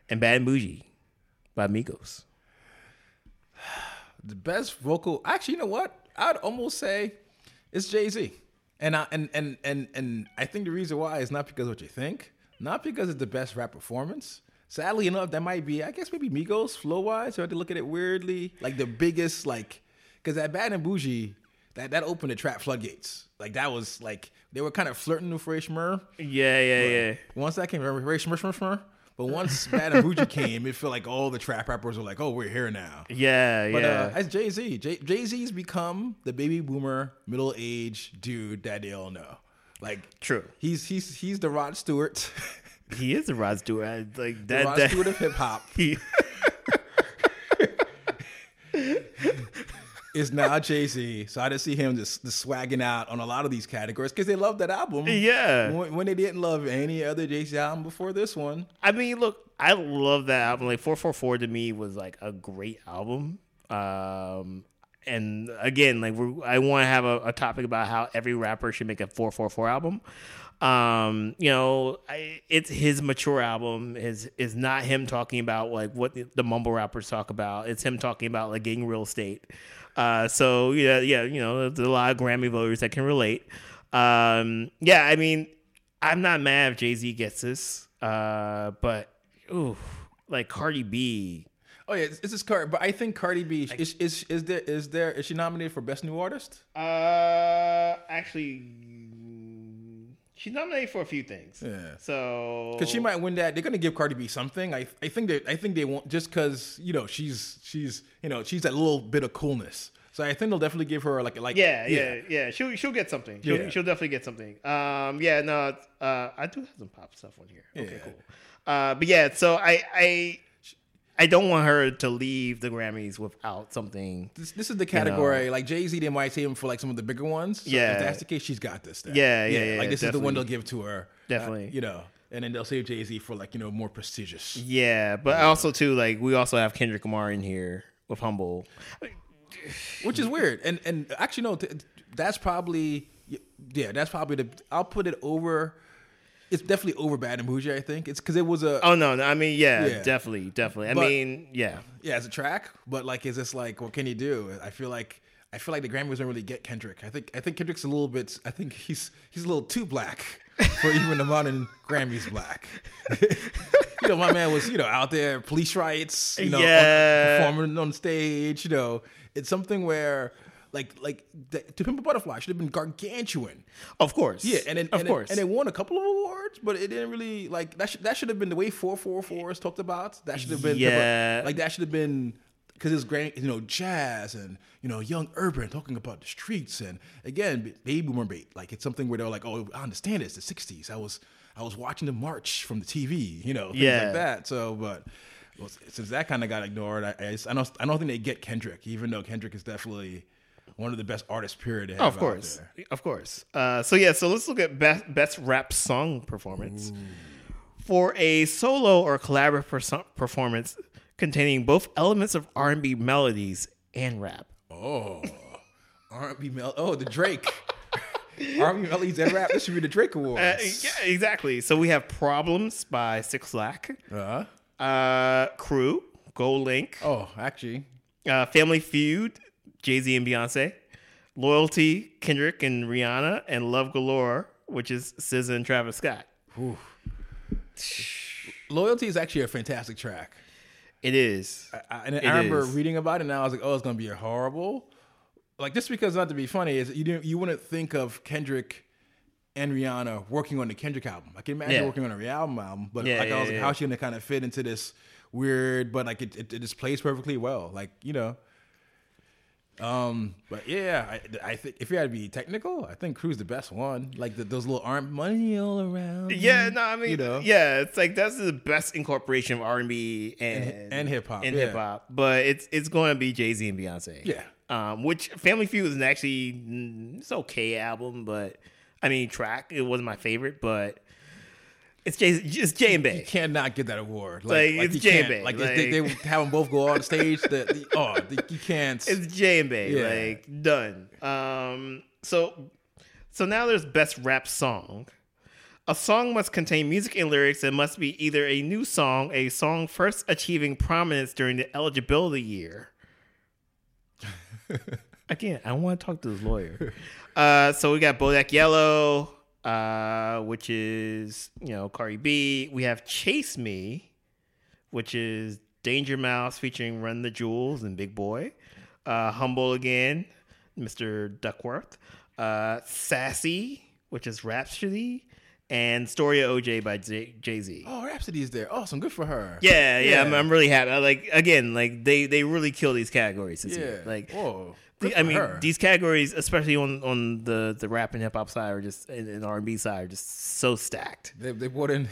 and "Bad and Bougie" by Migos. The best vocal. Actually, you know what? I'd almost say it's Jay Z. And I and and and and I think the reason why is not because of what you think, not because it's the best rap performance. Sadly enough, that might be. I guess maybe Migos flow wise. So I had to look at it weirdly, like the biggest like because that Bad and Bougie that that opened the trap floodgates. Like that was like they were kind of flirting with Ray. Yeah, yeah, yeah. Once that came, remember Ray Schmur, Schmur, Schmur? But once Bad and Bougie came, it felt like all the trap rappers were like, "Oh, we're here now." Yeah, But yeah. uh, that's Jay Z. Jay Z's become the baby boomer, middle aged dude that they all know. Like True. He's he's he's the Rod Stewart, he is a Rod Stewart. Like the that. Rod that Stewart of hip hop. he, Is now Jay Z. So I just see him just, just swagging out on a lot of these categories because they love that album. Yeah. When, when they didn't love any other Jay Z album before this one. I mean, look, I love that album. Like 444 to me was like a great album. Um, and again, like we're, I want to have a, a topic about how every rapper should make a 444 album. Um, you know, I, it's his mature album. is is not him talking about like what the, mumble rappers talk about. It's him talking about like getting real estate. Uh, so yeah, yeah, you know, there's a lot of Grammy voters that can relate. Um, yeah, I mean, I'm not mad if Jay Z gets this, uh, but ooh, like Cardi B. Oh yeah, it's, it's this card. But I think Cardi B is, is is there is there is she nominated for best new artist? Uh, actually, she's nominated for a few things. Yeah. So Because she might win that. They're gonna give Cardi B something. I I think they I think they want just because you know she's she's you know she's that little bit of coolness. So I think they'll definitely give her like like Yeah, yeah, yeah. She'll she'll get something. She'll, Yeah. she'll definitely get something. Um, yeah, no, uh, I do have some pop stuff on here. Okay, Yeah. cool. Uh, but yeah, so I I I don't want her to leave the Grammys without something. This, this is the category like Jay Z. They might say him for like some of the bigger ones. So Yeah. if that's the case, she's got this. Then. Yeah, yeah, yeah, Like this is the one they'll give to her. Definitely. Uh, you know, and then they'll save Jay Z for like you know more prestigious. Yeah, but also too like we also have Kendrick Lamar in here with Humble. which is weird. And and actually, no, th- that's probably yeah, that's probably the. I'll put it over. It's definitely over Bad and Bougie. I think it's because it was a Oh no, no, I mean, yeah, Yeah. definitely, definitely. I But- mean, yeah. yeah, as a track, but like, is this like what can you do? I feel like I feel like the Grammys don't really get Kendrick. I think I think Kendrick's a little bit. I think he's he's a little too black for even the modern Grammys black. you know, my man was you know out there police rights, you know, Yeah. performing on stage. You know, it's something where. Like, like the, to Pimp a Butterfly should have been gargantuan. Of course. Yeah, and then, of and course. It, and it won a couple of awards, but it didn't really like that. Should, that should have been the way four four four is talked about. That should have been Yeah. like that should have been because it's great, you know, jazz and you know, young urban talking about the streets and again, baby boomer bait. Like it's something where they're like, oh, I understand it's the '60s. I was I was watching the march from the TV, you know, things Yeah. like that. So, but. Well, since that kind of got ignored, I, I, I don't I don't think they get Kendrick, even though Kendrick is definitely one of the best artists. Period. to have Oh, of course, of course. Uh, so yeah, so let's look at best best rap song performance for a solo or collaborative perso- performance containing both elements of R and B melodies and rap. Oh, R&B Mel. Oh, the Drake. R&B melodies and rap. This should be the Drake Awards. Uh, yeah, exactly. So we have "Problems" by 6LACK, Uh-huh. uh, "Crew," "GoldLink," Oh, actually, uh, "Family Feud," Jay Z and Beyonce, "Loyalty," Kendrick and Rihanna, and "Love Galore," which is SZA and Travis Scott. Loyalty is actually a fantastic track. It is. I, and It I remember is. reading about it, and I was like, "Oh, it's gonna be horrible." Like just because not to be funny is you didn't you wouldn't think of Kendrick and Rihanna working on the Kendrick album. I can imagine Yeah. working on a Rihanna album, but Yeah, like I yeah, was like, how's she gonna kind of fit into this weird? But like it, it, it just plays perfectly well. Like you know. Um, but yeah, I, I think if you had to be technical, I think Crew's the best one. Like the, those little arm money all around. Yeah, no, I mean, You know? yeah, it's like that's the best incorporation of R and B and and hip-hop, and yeah. hip hop. But it's it's going to be Jay Z and Beyonce. Yeah. um, which Family Feud is an actually mm, it's okay album, but I mean track it wasn't my favorite, but it's Jay it's Jay and You cannot get that award. Like, it's you J can't. Bay, Like, they, they have them both go on stage. The, the, oh, the, you can't. It's Jay and Bay, Yeah. like done. Um, so so now there's best rap song. A song must contain music and lyrics and must be either a new song, a song first achieving prominence during the eligibility year. Again, I want to talk to this lawyer. Uh, so we got Bodak Yellow, uh, which is you know Cardi B. We have Chase Me, which is Danger Mouse featuring Run the Jewels and Big Boi. Uh, Humble again, Mr. Duckworth. Uh, Sassy, which is Rapsody, and Story of OJ by Jay Z. oh, Rapsody is there. Awesome. Good for her. Yeah, yeah, I'm, I'm really happy. I Like again, like they they really kill these categories Yeah. year. Like Whoa. The- I mean, her. these categories, especially on on the the rap and hip hop side, are just and, R and B side, are just so stacked. They, they brought in.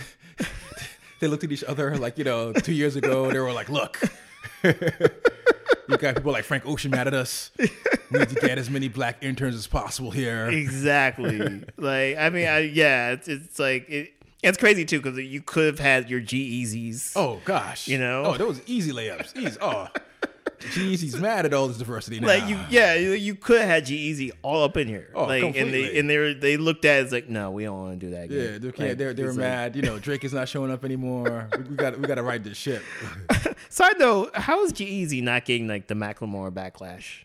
they looked at each other like you know two years ago. They were like, "Look, you got people like Frank Ocean mad at us. We need to get as many black interns as possible here." Exactly. like I mean, I, yeah, it's it's like it. It's crazy too because you could have had your G Eazy's. Oh gosh, You know? Oh, those easy layups. Easy. Oh, he's mad at all this diversity now. Like you, yeah, you, could have had G-Eazy all up in here. Oh, like and completely. they and they were, they looked at it as like, no, we don't want to do that. Again. Yeah, they, can't, Like, they're, they're it's like- mad. You know, Drake is not showing up anymore. We, got we got to ride this ship. Side note: How is G-Eazy not getting like the Macklemore backlash?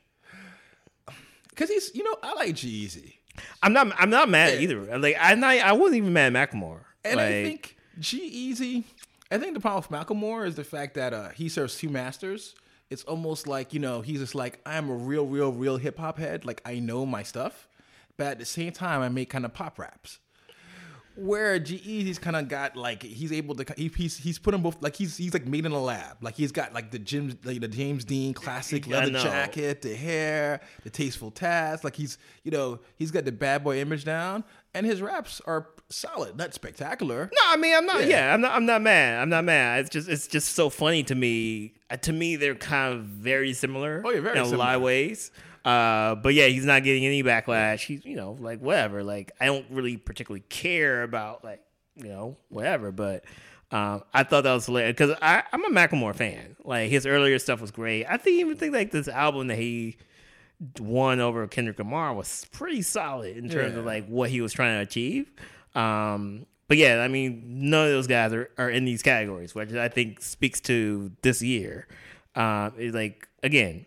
Cause he's, you know, I like G-Eazy, I'm not. I'm not mad Yeah. either. Like I'm not. I wasn't even mad at Macklemore. and like, I think G-Eazy. I think the problem with Macklemore is the fact that uh, he serves two masters. It's almost like you know he's just like I'm a real, real, real hip hop head. Like I know my stuff, but at the same time I make kind of pop raps. Where G he's kind of got like he's able to he, he's he's put them both like he's he's like made in a lab. Like he's got like the Jim like the James Dean classic leather jacket the hair the tasteful tats. Like he's you know he's got the bad boy image down and his raps are solid not spectacular No, I mean I'm not. Yeah. Yeah, I'm not. I'm not mad. I'm not mad. It's just it's just so funny to me. Uh, to me, they're kind of very similar. Oh, yeah, very in a lot of ways. Uh, but yeah, he's not getting any backlash. He's you know like whatever. Like I don't really particularly care about like you know whatever. But um, I thought that was hilarious because I'm a Macklemore fan. Like his earlier stuff was great. I think even think like this album that he won over Kendrick Lamar was pretty solid in terms of like what he was trying to achieve. Um, but yeah, I mean, none of those guys are, are in these categories, which I think speaks to this year. Um, it's like again,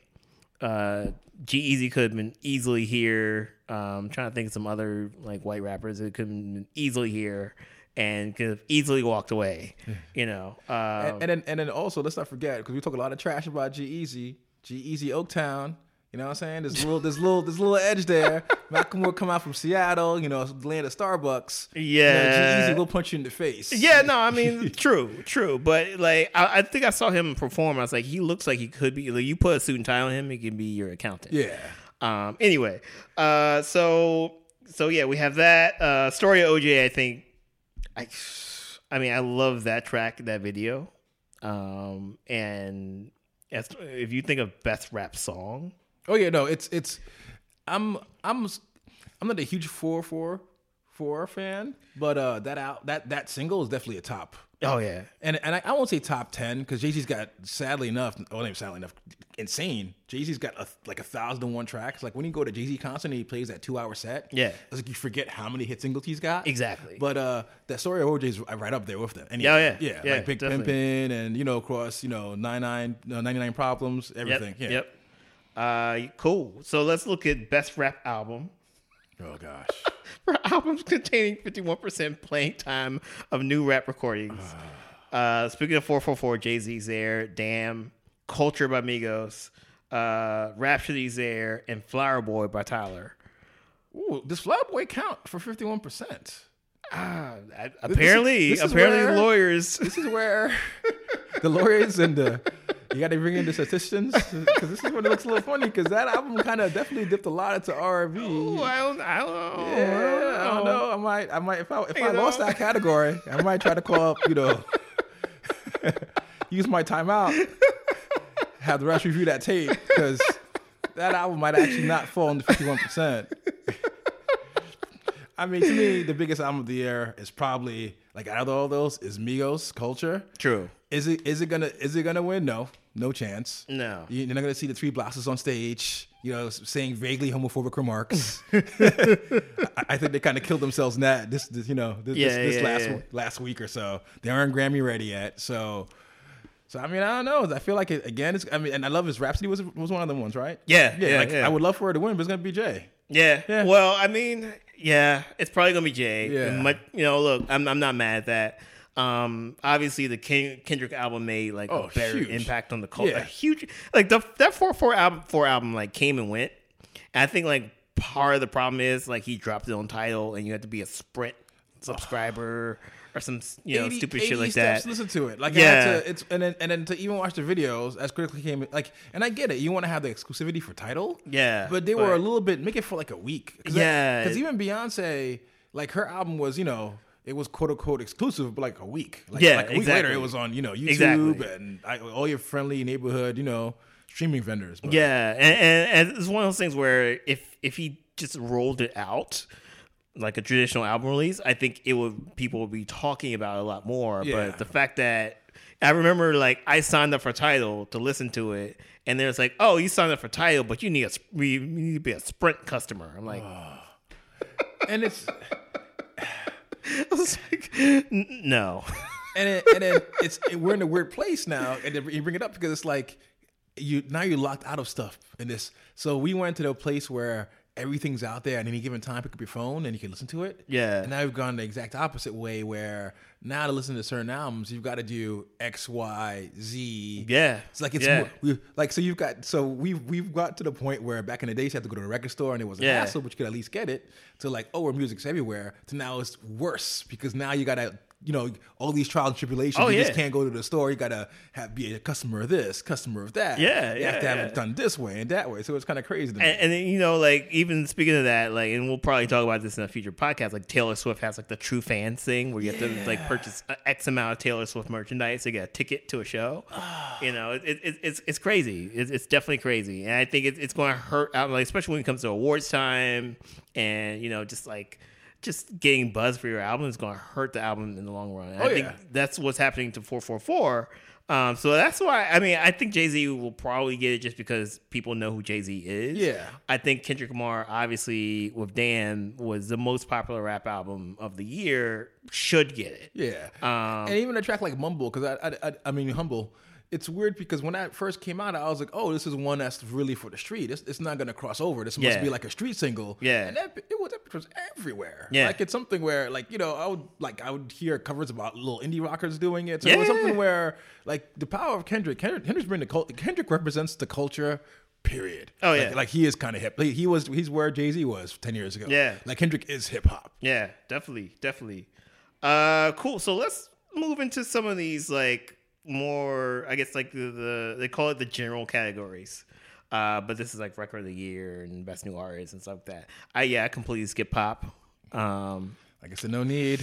uh, G-Eazy could have been easily here. Um, trying to think of some other like white rappers that could have been easily here and could have easily walked away. You know, um, and, and then and then also let's not forget because we talk a lot of trash about G-Eazy, G Easy Oaktown. You know what I'm saying? There's a little, there's a little, there's a little edge there. Macklemore come out from Seattle, you know, land of Starbucks. Yeah. G-Eazy will punch you in the face. Yeah, no, I mean, true, true. But like, I, I think I saw him perform. I was like, he looks like he could be. Like, you put a suit and tie on him, he can be your accountant. Yeah. Um. Anyway, uh. So so yeah, we have that uh story of OJ. I think. I. I mean, I love that track, that video. Um. And as, if you think of best rap song, Oh yeah, no, it's it's. I'm I'm I'm not a huge four four four fan, but uh, that out that that single is definitely a top. oh yeah, And and I, I won't say top ten because Jay Z's got sadly enough, well, not even sadly enough, insane. Jay Z's got a, like a thousand and one tracks. Like when you go to Jay Z concert and he plays that two hour set, Yeah. it's like you forget how many hit singles he's got. Exactly. But uh, that story of OJ's right up there with them. And Yeah, yeah. yeah, Yeah, like Big. Pimpin' and you know, across you know, 99, uh, 99 problems, everything. Yep. Yeah. Yep. Uh, cool. So let's look at best rap album. Oh gosh. for albums containing 51% playing time of new rap recordings. Uh, speaking of 444, Jay Z's there, Damn, Culture by Migos, uh, Rapsody's there, and Flower Boy by Tyler. Ooh, does Flower Boy count for fifty one percent? Ah, I- apparently, this is apparently, where- lawyers. This is where the lawyers and the you got to bring in the statisticians because this is when it looks a little funny because that album kind of definitely dipped a lot into R and Ooh. I don't, I don't know. Yeah, I don't know. I might, I might. If I if I lost that category, I might try to call up. You know, use my timeout. Have the rest review that tape because that album might actually not fall into fifty one percent. I mean, to me, the biggest album of the year is probably like out of all those is Migos Culture. True. Is it is it gonna is it gonna win? No, no chance. No. You- You're not gonna see the three blasters on stage, you know, saying vaguely homophobic remarks. I, I think they kind of killed themselves in that this, this you know this, Yeah, this, this yeah, last yeah. last week or so. They aren't Grammy ready yet, so. So I mean I don't know. I feel like it again. It's I mean, and I love his Rapsody was was one of the ones, right? Yeah, yeah. yeah, like yeah. I would love for her to win, but it's gonna be Jay. Yeah. Yeah. Well, I mean, yeah, it's probably gonna be Jay. Yeah. You know, look, I'm I'm not mad at that. Um, obviously the Ken- Kendrick album made like Oh, a better huge. impact on the culture. Yeah. A huge like the that four four album four album like came and went. And I think like part of the problem is like he dropped his own Tidal and you had to be a Sprint subscriber or some you know 80 stupid 80 shit like steps, that. Listen to it, like Yeah. To, it's and then and then to even watch the videos as critically came like, and I get it. You want to have the exclusivity for Tidal, Yeah, but they were a little bit make it for like a week. Cause Yeah. because even Beyonce, like her album was, you know. It was quote unquote exclusive, but like a week. Like, Yeah, like a week exactly. later, it was on you know YouTube Exactly. and I, all your friendly neighborhood, you know, streaming vendors. But Yeah, and, and, and it's one of those things where if if he just rolled it out like a traditional album release, I think it would people would be talking about it a lot more. Yeah. But the fact that I remember like I signed up for Tidal to listen to it, and there's like, oh, you signed up for Tidal, but you need a you need to be a Sprint customer. I'm like, and it's I was like, no. and it, and then it's we're in a weird place now, and you bring it up because it's like you now you're locked out of stuff in this. So we went to the place where everything's out there at any given time. Pick up your phone and you can listen to it. Yeah. And now we've gone the exact opposite way, where now to listen to certain albums, you've got to do X, Y, Z. Yeah. It's like it's Yeah. more, we like so you've got so we've we've got to the point where back in the days you had to go to a record store and it was a Yeah. hassle, but you could at least get it. To like oh, where music's everywhere. To now it's worse because now you gotta you know all these trials and tribulations. Oh, you yeah. just can't go to the store. You gotta have be a customer of this, customer of that. Yeah, you have to have yeah. it done this way and that way. So it's kind of crazy. To me. And, and then, you know, like even speaking of that, like, and we'll probably talk about this in a future podcast. Like Taylor Swift has like the true fans thing where you have to like purchase uh, X amount of Taylor Swift merchandise to get a ticket to a show. Ah. you know, it, it, it's it's crazy. It's, it's definitely crazy, and I think it, it's going to hurt out, like especially when it comes to awards time, and you know, just like. Just getting buzz for your album is going to hurt the album in the long run. Oh, I think yeah. that's what's happening to 444. Um, so that's why I mean I think Jay Z will probably get it just because people know who Jay Z is. Yeah. I think Kendrick Lamar, obviously with Damn, was the most popular rap album of the year. Should get it. Yeah, Um, and even a track like Mumble, because I, I, I, I mean Humble. It's weird because when that first came out, I was like, "Oh, this is one that's really for the street. It's, it's not gonna cross over. This must Yeah. be like a street single." Yeah. and that it was that was everywhere. Yeah. like it's something where like you know I would like I would hear covers about little indie rockers doing it. So it was something where like the power of Kendrick. Kendrick Kendrick's the cult. Kendrick represents the culture. Period. Oh, Like- yeah. like, he is kind of hip. He, he was he's where Jay Z was ten years ago. Yeah. like Kendrick is hip hop. Yeah, definitely, definitely. Uh, cool. So let's move into some of these like more, I guess, like the, the they call it the general categories. Uh, but this is like record of the year and best new artist and stuff like that. I yeah, I completely skip pop. Um, Like I said, no need.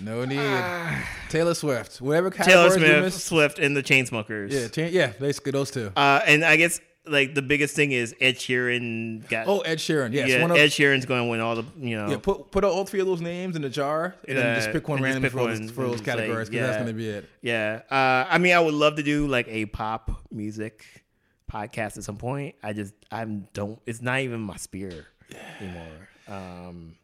No need. Taylor Swift. Whatever. Taylor categories we Smith, missed- Swift, and the Chainsmokers. Yeah, cha- yeah, basically those two. Uh, and I guess like the biggest thing is Ed Sheeran got. oh, Ed Sheeran. Yes, yeah, one of, Ed Sheeran's going to win all the you know. yeah. Put put all three of those names in the jar and then just pick one randomly for, those, for those categories because that's yeah. gonna be it. Yeah. Uh, I mean, I would love to do like a pop music podcast at some point. I just I don't. It's not even my spear anymore. Um,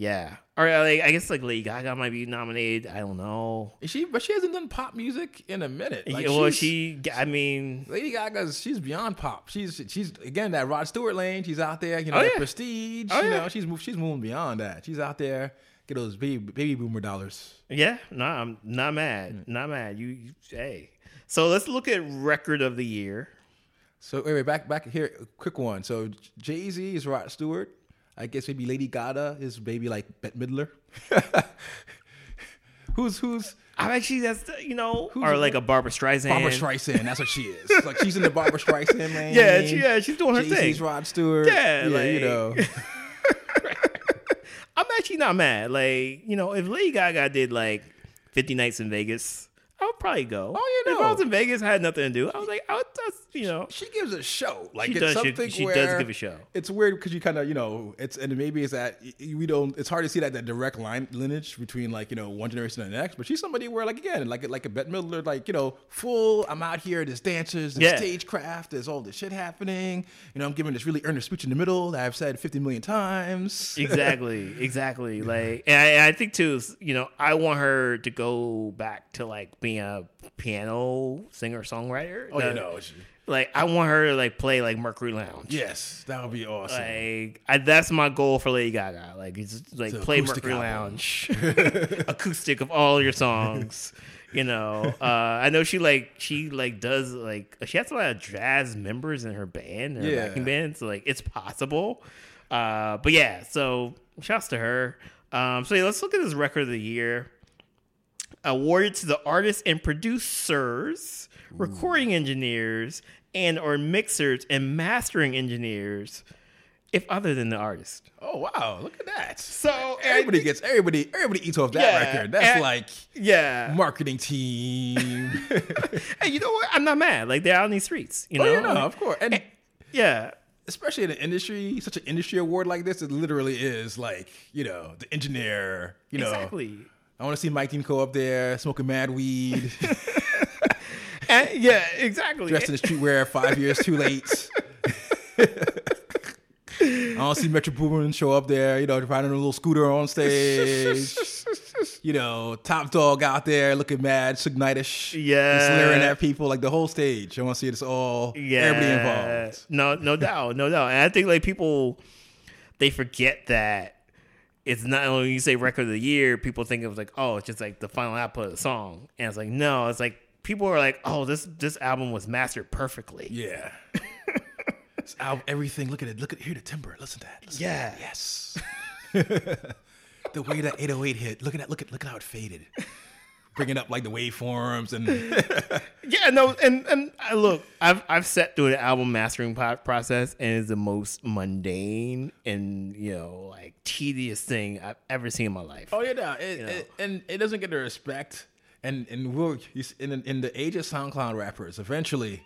yeah. Or uh, like, I guess like Lady Gaga might be nominated. I don't know. Is she, but she hasn't done pop music in a minute. Like, well, she. I mean, Lady Gaga's she's beyond pop. She's she's again that Rod Stewart lane. She's out there, you know, Oh, yeah. prestige. Oh, you yeah. know, she's mov- she's moving beyond that. She's out there, get those baby baby boomer dollars. yeah. No, I'm not mad. Mm. Not mad. You, you. Hey. So let's look at record of the year. So wait, wait, back back here, quick one. So Jay Z is Rod Stewart. I guess maybe Lady Gaga is maybe like Bette Midler. who's who's I'm actually that's the- you know, Who's or like a Barbra Streisand. Barbra Streisand? That's what she is. Like she's in the Barbra Streisand man. Yeah, she, yeah, she's doing her Jay-Z's thing. She's Rod Stewart. Yeah, you like- know. I'm actually not mad. Like, you know, if Lady Gaga did like 50 nights in Vegas, I would probably go. Oh, you know. If I was in Vegas, I had nothing to do. I was like, I would just, you know. she gives a show. Like She it's does, something she where does give a show. It's weird because you kind of you know it's and maybe it's that we don't. It's hard to see that that direct line lineage between like you know one generation and the next. But she's somebody where like again like like a Bette Midler like you know full. I'm out here. There's dancers. There's Yeah. stagecraft. There's all this shit happening. You know I'm giving this really earnest speech in the middle that I've said 50 million times. Exactly, exactly. Like, and I, and I think too, you know, I want her to go back to like being a piano singer songwriter. Oh, you know. she- like I want her to like play like Mercury Lounge. Yes, that would be awesome. Like I, that's my goal for Lady Gaga. Like it's like It's play Mercury album. Lounge, acoustic of all your songs. You know, uh, I know she like she like does like she has a lot of jazz members in her band, in her Yeah. backing band. So like it's possible. Uh, but yeah, so shouts to her. Um, so yeah, let's look at this record of the year. Awarded to the artists and producers, recording engineers, and or mixers and mastering engineers, if other than the artist. oh wow, look at that. So Everybody gets everybody. Everybody eats off that Yeah, record. That's and- like yeah. marketing team. Hey, you know what? I'm not mad. Like they're out in these streets. You oh, know. you know, of course. And Yeah. especially in an industry, such an industry award like this, it literally is like, you know, the engineer, you know. Exactly. I want to see Mike Deanco up there smoking mad weed, And- yeah. Exactly. dressed in the streetwear, five years too late. I want to see Metro Boomin show up there, you know, riding a little scooter on stage. you know, Top Dawg out there looking mad, Sugnitish. Yeah. Just leering at people, like the whole stage. I want to see this all, yeah. everybody involved. No, no doubt, no doubt. And I think like people, they forget that it's not only when you say record of the year, people think it was like, oh, it's just like the final output of the song, and it's like no, it's like people are like, oh, this this album was mastered perfectly. Yeah. This album, everything. Look at it. Look at hear the timbre. Listen to that. Listen to Yeah. that. Yes. the way that 808 hit. Look at that. Look at look at how it faded. Bringing up like the waveforms and Yeah, no, and and I look, I've I've sat through the album mastering process, and it's the most mundane and you know like tedious thing I've ever seen in my life. oh yeah, no, it, it- and it doesn't get the respect. And and we'll in in the age of SoundCloud rappers, eventually.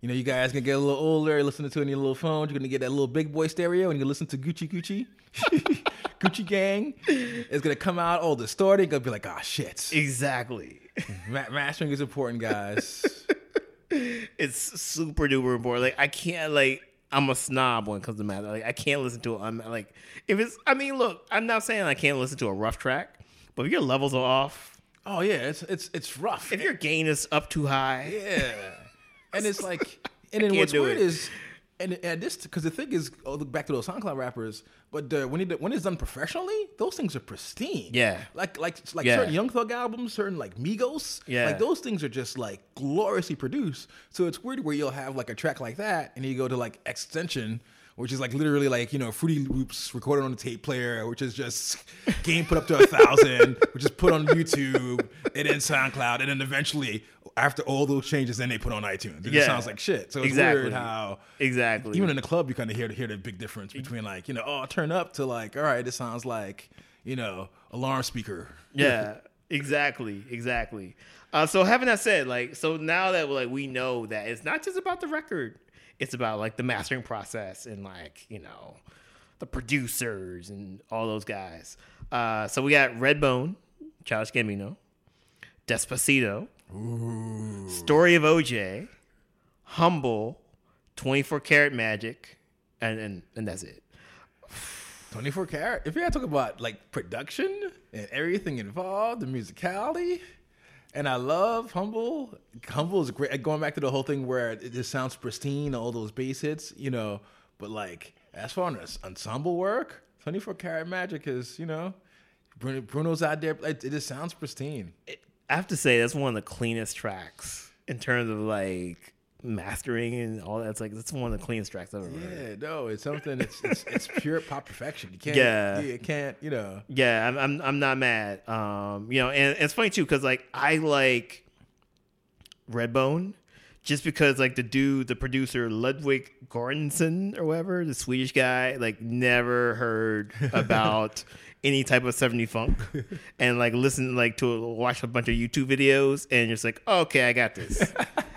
You know, you guys gonna get a little older, listening to it on your little phone. You're gonna get that little big boy stereo, and you listen to Gucci Gucci. Gucci Gang is gonna come out all distorted. Gonna be like, ah, shit. Exactly. Ma- mastering is important, guys. It's super duper important. Like I can't like I'm a snob when it comes to math. Like I can't listen to it. I'm like if it's. I mean, look, I'm not saying I can't listen to a rough track, but if your levels are off, Oh yeah, it's it's it's rough. if your gain is up too high, Yeah, and it's like, and then what's weird it. is, and and this because the thing is, oh, look back to those SoundCloud rappers, but when it when it's done professionally, those things are pristine. Yeah. like like like Yeah. certain Young Thug albums, certain like Migos. Yeah. like those things are just like gloriously produced. So it's weird where you'll have like a track like that, and you go to like Extension. Which is like literally like you know Fruity Loops recorded on a tape player, which is just game put up to a thousand, which is put on YouTube and then SoundCloud, and then eventually after all those changes, then they put on iTunes. It Yeah. just sounds like shit. So it's Exactly. weird how exactly. even in the club you kind of hear hear the big difference between like you know oh turn up to like all right it sounds like you know alarm speaker. Yeah, exactly, exactly. Uh, so having that said, like, so now that like we know that it's not just about the record, it's about like the mastering process and like you know the producers and all those guys. Uh, so we got Redbone, Childish Gambino, Despacito, Story of OJ, Humble, Twenty Four Karat Magic, and and and that's it. 24 karat. If you had to talk about like production and everything involved, the musicality, and I love Humble. Humble is great. Going back to the whole thing where it just sounds pristine, all those bass hits, you know. But like as far as ensemble work, 24 karat magic is, you know, Bruno's out there. It, it just sounds pristine. I have to say that's one of the cleanest tracks in terms of like mastering and all that. It's like that's one of the cleanest tracks I've ever heard. Yeah, no, it's something. It's it's, it's pure pop perfection. You can't. Yeah. you can't. You know. Yeah, I'm, I'm I'm not mad. Um, you know, and it's funny too because like I like Redbone just because like the dude, the producer Ludwig Göransson or whatever, the Swedish guy, like never heard about any type of 70 funk and like listen like to watch a bunch of YouTube videos and just like, okay, I got this.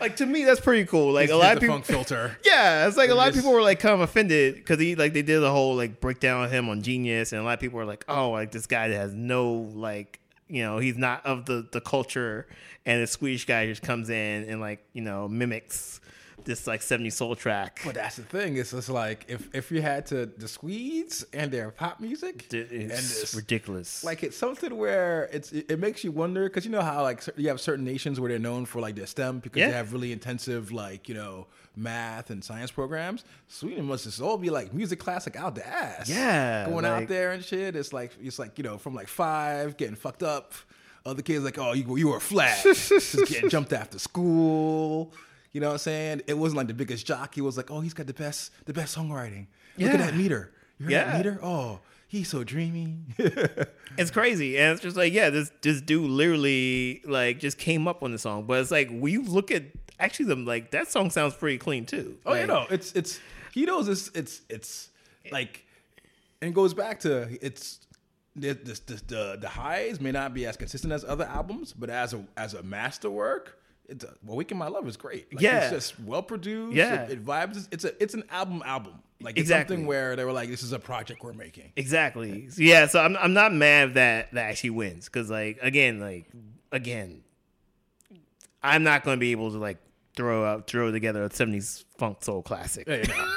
like to me, that's pretty cool. Like a lot of people, funk filter. yeah, it's like a lot of people were like kind of offended because he like they did the whole like breakdown of him on Genius, and a lot of people were like, "Oh, like this guy that has no like you know he's not of the the culture," and the Swedish guy just comes in and like you know mimics this like 70 soul track. But that's the thing. It's just like if if you had to the Swedes and their pop music It- and It's this, ridiculous. like it's something where it's it, it makes you wonder because you know how like you have certain nations where they're known for like their STEM because Yeah. they have really intensive like you know math and science programs. Sweden must just all be like music classic out the ass. Yeah, going out there and shit. It's like it's like you know from like five getting fucked up. Other kids like oh you you were flat, just getting jumped after school. You know what I'm saying? It wasn't like the biggest jock. He was like, oh, he's got the best, the best songwriting. Look Yeah. at that meter. You heard Yeah. that meter? Oh, he's so dreamy. it's crazy, and it's just like yeah, this this dude literally like just came up on the song, but it's like we look at actually the like that song sounds pretty clean too. Oh, you know, it's it's he knows it's it's it's like, and it goes back to it's the, the the the highs may not be as consistent as other albums, but as a as a masterwork, it's a, "Awaken My Love" is great. Like, Yeah. it's just well produced. Yeah. it, it vibes. It's a it's an album album. Like it's Exactly. something where they were like, "This is a project we're making." Exactly. Yeah. So I'm I'm not mad that that actually wins because like again like again, I'm not going to be able to like throw out throw together a '70s funk soul classic. Yeah, you know.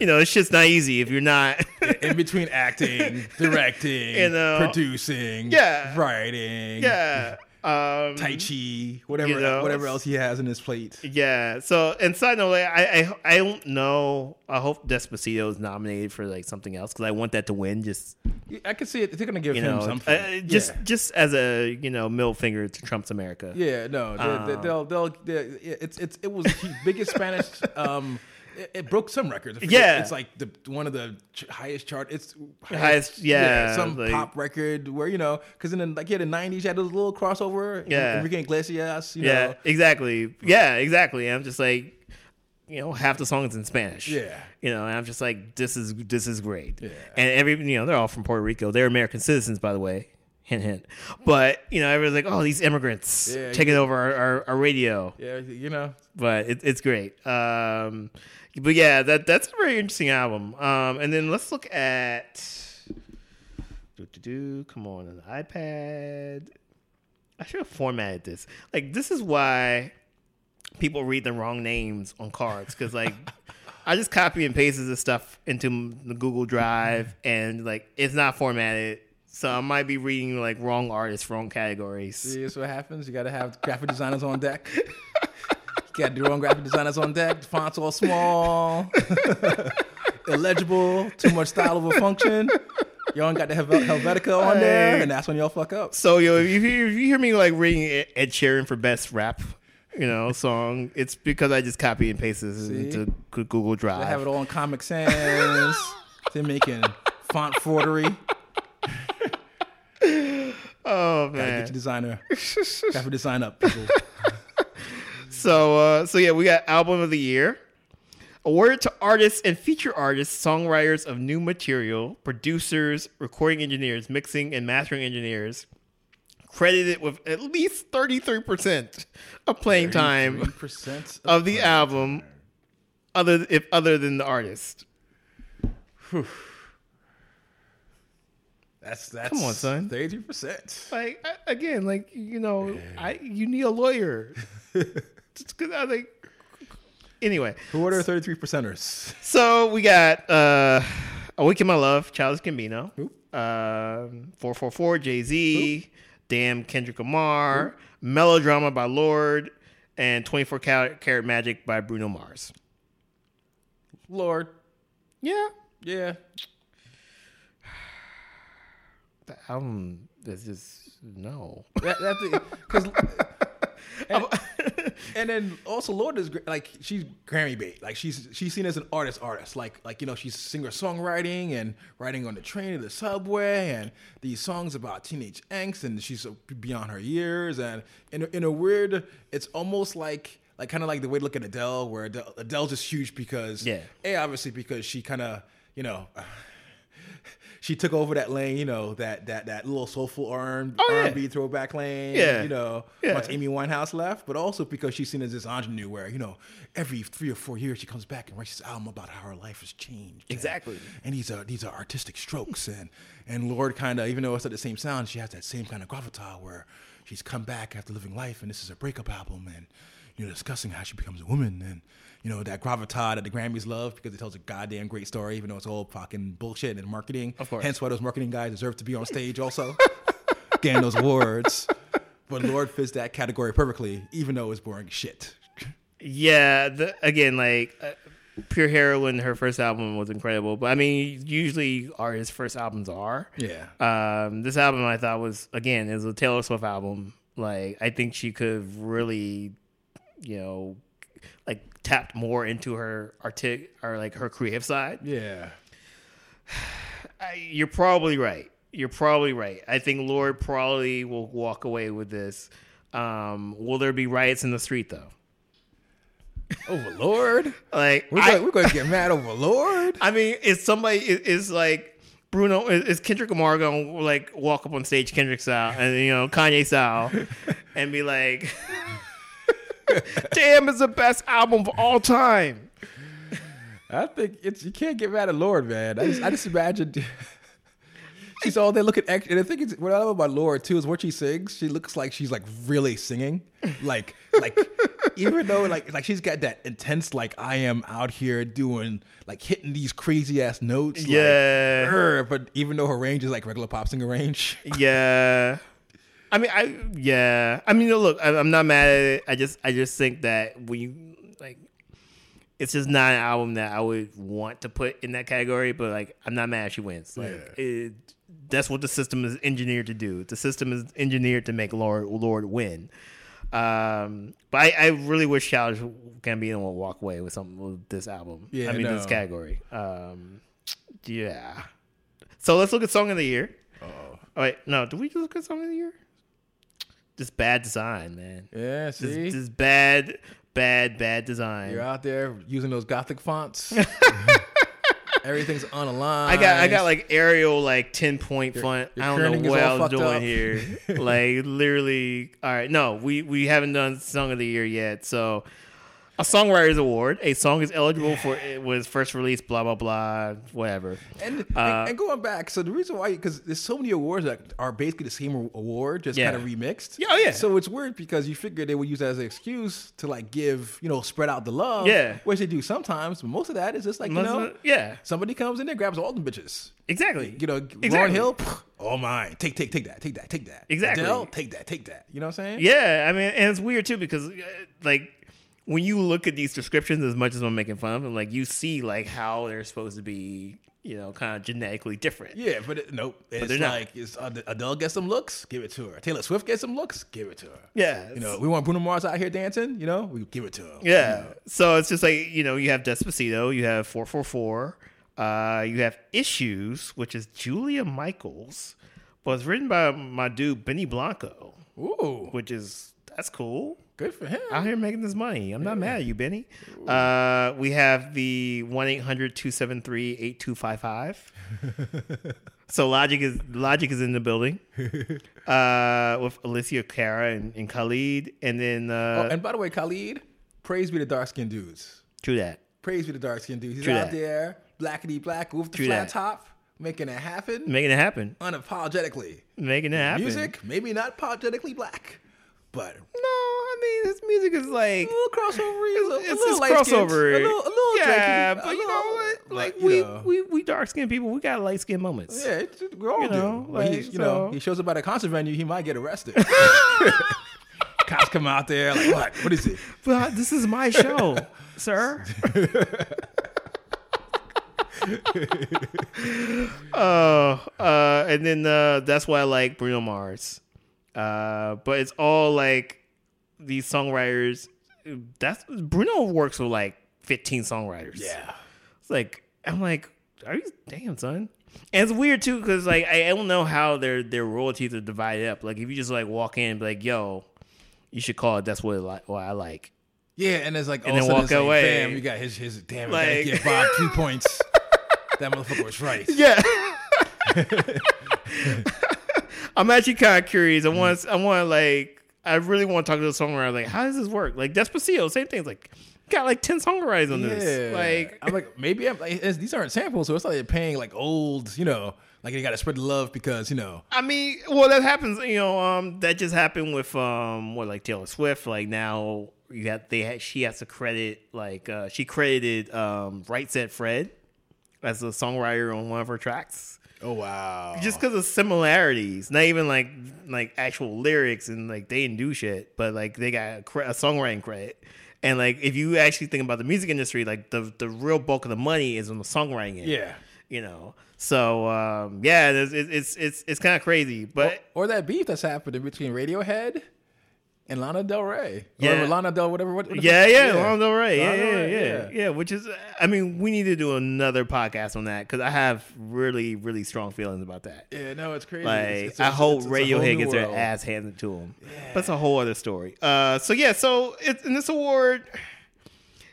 you know, it's just not easy if you're not. in between acting, directing, You know. producing, Yeah. writing, yeah. Um, tai chi, whatever, You know, whatever else he has in his plate. Yeah. So, and side note, like, I, I I don't know. I hope Despacito is nominated for like something else because I want that to win. Just I can see it. They're gonna give him know, something. uh, just yeah. just as a you know middle finger to Trump's America. Yeah, no, they, Um, they, will they'll, they it's it's it was the biggest Spanish. Um, it, it broke some records. Yeah. it's like the one of the ch- highest chart. It's Highest- yeah, some like- pop record where you know because in the like yeah the nineties you had those little crossover. Yeah. Enrique Iglesias. You Yeah, know, exactly. Yeah, exactly. I'm just like, you know, half the songs in Spanish. Yeah. You know, and I'm just like, this is this is great. Yeah. And every you know, they're all from Puerto Rico. They're American citizens, by the way. Hint, hint. But you know, everyone's like, oh, these immigrants Yeah, taking over our, our, our radio. yeah, you know. But it, it's great. Um, but yeah, that that's a very interesting album. Um, and then let's look at Do do do. Come on an iPad. I should have formatted this. Like this is why people read the wrong names on cards because like I just copy and paste this stuff into the Google Drive and like it's not formatted. So I might be reading like wrong artists, wrong categories. See, that's what happens. You got to have graphic designers on deck. got your own graphic designers on deck. The fonts all small, illegible, too much style of a function. You all got the Helvetica on there, and that's when y'all fuck up. So yo, if you, if you hear me like reading Ed- Sheeran for best rap, you know, song, it's because I just copy and paste this See? into Google They Drive. have it all in Comic Sans. They're making font forgery. oh Gotta man. get your designer, graphic design up, people. So uh, so yeah, we got album of the year. Awarded to artists and feature artists, songwriters of new material, producers, recording engineers, mixing and mastering engineers, credited with at least 33% of playing time 3% of the album other if other than the artist. That's that's Come on, son. Thirty percent. Like again, like you know, I you need a lawyer. Just 'cause I like anyway. Who are the thirty-three percenters? So we got uh Awaken My Love, Childish Gambino. Um 444 Jay-Z, Damn Kendrick Lamar, Melodrama by Lorde, and 24 Karat Carat Magic by Bruno Mars. Lorde. Yeah. Yeah. The album is just no. Because. And, and then also Lorde is. Like she's Grammy bait. Like she's she's seen as an artist artist. Like like you know she's singer songwriting and writing on the train or the subway and these songs about teenage angst and she's beyond her years and in a, in a weird it's almost like like kind of like the way to look at Adele where Adele, Adele's just huge because Yeah. a obviously because she kind of you know. She took over that lane, you know, that that that little soulful R Oh, yeah. R&B throwback lane, Yeah. you know, Yeah. once Amy Winehouse left, but also because she's seen as this ingenue where, you know, every three or four years she comes back and writes this album about how her life has changed. And- Exactly. And, these are these are artistic strokes. And and Lorde kind of, even though it's not the same sound, she has that same kind of gravitas where she's come back after living life and this is a breakup album and, you know, discussing how she becomes a woman and, you know, that gravitas that the Grammys love because it tells a goddamn great story, even though it's all fucking bullshit and marketing. Of course. Hence why those marketing guys deserve to be on stage also. getting those awards. But Lorde fits that category perfectly, even though it's boring shit. Yeah, the, again, like uh, Pure Heroine, her first album was incredible. But I mean, usually artists' first albums are. Yeah. Um, this album I thought was again, it was a Taylor Swift album. Like I think she could really, you know, like tapped more into her artic or like her creative side. Yeah. I, you're probably right. You're probably right. I think Lorde probably will walk away with this. Um, will there be riots in the street though? Over Lorde? Like We're I- going, we're going to get mad over Lorde? I mean, is somebody is, is like Bruno is, is Kendrick Lamar gonna like walk up on stage Kendrick style and you know Kanye style and be like, "Damn, is the best album of all time." I think it's you can't get mad at Lorde, man. I just, I just imagine she's all there looking extra. And I think it's what I love about Lorde too is what she sings. She looks like she's like really singing, like like even though like like she's got that intense like I am out here doing like hitting these crazy ass notes. like, Yeah. "Urgh," but even though her range is like regular pop singer range. Yeah, I mean, I yeah, I mean, look, I, I'm not mad at it. I just I just think that when you like, it's just not an album that I would want to put in that category. But like, I'm not mad she wins. Like, it, that's what the system is engineered to do. The system is engineered to make Lorde Lorde win. Um, but I, I really wish Childish Gambino would walk away with something with this album. Yeah, I mean this category. Um, yeah. So let's look at song of the year. Oh. Oh wait, no. Do we just look at song of the year? Just bad design, man. Yeah, Just, see, just bad, bad, bad design. you're out there using those gothic fonts. Everything's on a line. I got, I got like Arial like ten point font. your I don't know what I was doing up. here. like literally. All right, no, we we haven't done song of the year yet. So a songwriters award. A song is eligible for it was first released. Blah blah blah. Whatever. And, Uh, and going back, so the reason why, because there's so many awards that are basically the same award, just Yeah. kind of remixed. Yeah, oh, yeah. So it's weird because you figure they would use that as an excuse to like give, you know, spread out the love. Yeah. Which they do sometimes, but most of that is just like, you know, it- yeah. somebody comes in there, grabs all the bitches. Exactly. You know, Lauren Exactly. Hill, pff, all mine. Take, take, take that, take that, take that. Exactly. Adele, take that, take that. You know what I'm saying? Yeah, I mean, and it's weird too because uh, like when you look at these descriptions, as much as I'm making fun of them, like you see like how they're supposed to be, you know, kind of genetically different. Yeah, but it, nope. It's they're not. like it's, uh, Adele gets some looks, give it to her. Taylor Swift gets some looks, give it to her. Yeah, You know, we want Bruno Mars out here dancing. You know, we give it to him. Yeah. So it's just like, you know, you have Despacito, you have 444, uh, you have Issues, which is Julia Michaels, but it's written by my dude Benny Blanco, Ooh, which is that's cool. Good for him. Out here making this money. I'm not mad at you, Benny. Uh, we have the 1 800 273 8255. So Logic is Logic is in the building uh, with Alessia Cara and, and Khalid, and then uh, oh, and by the way, Khalid, praise be the dark skinned dudes. true that. Praise be the dark skinned dudes. He's True out that. there, blackety black, with the True flat that. top, making it happen Making it happen. unapologetically. Making it happen. Music, maybe not apologetically black, but No, I mean his music is like a little crossover. A little, it's, a it's little crossover. A little, a little yeah, Drakey, but you know what? Like we, know. we we dark skinned people, we got light skinned moments. Yeah, it's, we all You know, do. But he, like, you know, he shows up at a concert venue, he might get arrested. Cops come out there like, what? What is it? But this is my show, sir. Oh, uh, and then uh, that's why I like Bruno Mars. Uh, but it's all like these songwriters. That's Bruno works with like 15 songwriters. Yeah. It's like I'm like, are you damn son? And it's weird too because like I don't know how their their royalties are divided up. Like if you just like walk in and be like, yo, you should call it. That's what, it li- what I like. Yeah, and it's like, And all then walk it's like, away. Damn, you got his his damn. Like- give Bob two points. that motherfucker was right. Yeah. I'm actually kind of curious. I want. I want like. I really want to talk to the songwriter. Like, how does this work? Like Despacito, same thing. It's like got like ten songwriters on this. Yeah. Like, I'm like, maybe I'm like, these aren't samples, so it's like they're paying like old, you know, like they got to spread the love because you know. I mean, well, that happens. You know, um, that just happened with um, what like Taylor Swift. Like now, you got they ha- she has to credit like uh, she credited um, Right Said Fred as a songwriter on one of her tracks. Oh wow. just because of similarities, not even like like actual lyrics and like they didn't do shit, but like they got a, cre- a songwriting credit. And like if you actually think about the music industry, like the the real bulk of the money is on the songwriting end. yeah. you know. So um, yeah, it's it's it's it's, it's kind of crazy, but Or that beef that's happening between Radiohead and Lana Del Rey. Yeah. Or Lana Del whatever. What, what the yeah, yeah, Lana Del Rey, yeah, Lana yeah, yeah, Rey, yeah, yeah. Which is, I mean, we need to do another podcast on that because I have really really strong feelings about that. Yeah, no, it's crazy. Like It's- it's- I it's- hope Radiohead gets their ass handed to them. But it's a whole other story. Uh, so yeah, so it's in this award.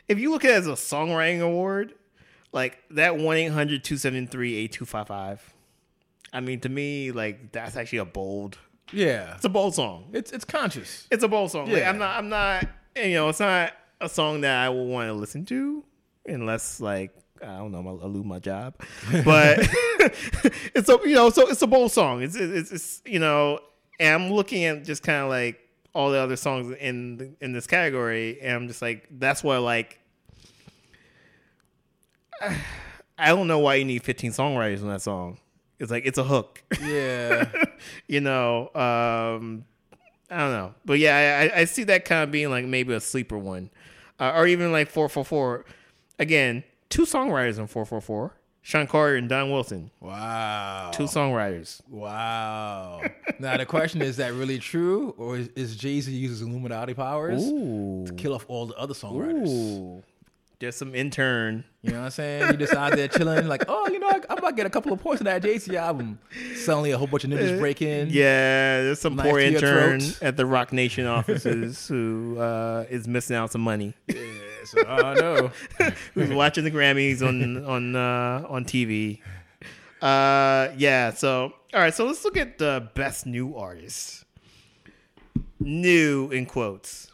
If you look at it as a songwriting award, like that 1-800-273-8255, I mean, to me, like that's actually a bold. Yeah, It's a bold song. it's it's conscious. It's a bold song. Like Yeah. I'm not. I'm not. You know, it's not a song that I will want to listen to unless like I don't know, I lose my job. But it's a you know, so it's a bold song. It's it's, it's you know, and I'm looking at just kind of like all the other songs in in this category, and I'm just like, that's what I like. I don't know why you need 15 songwriters on that song. It's like it's a hook Yeah, you know, um, I don't know, but yeah, I, I see that kind of being like maybe a sleeper one, uh, or even like four four four. Again, two songwriters in four four four: Shawn Carter and Dion Wilson. wow. Two songwriters. Wow. now the question is that really true, or is, is Jay Z uses Illuminati powers Ooh, to kill off all the other songwriters? ooh. There's some intern. You know what I'm saying? You just out there chilling, like, oh, you know, I, I'm about to get a couple of points of that Z album. Suddenly, a whole bunch of niggas break in. Yeah, there's some poor intern at the Roc Nation offices who uh, is missing out some money. Yeah, so, oh no. who's watching the Grammys on on uh, on TV. Uh, yeah. So all right. So let's look at the best new artists. New in quotes.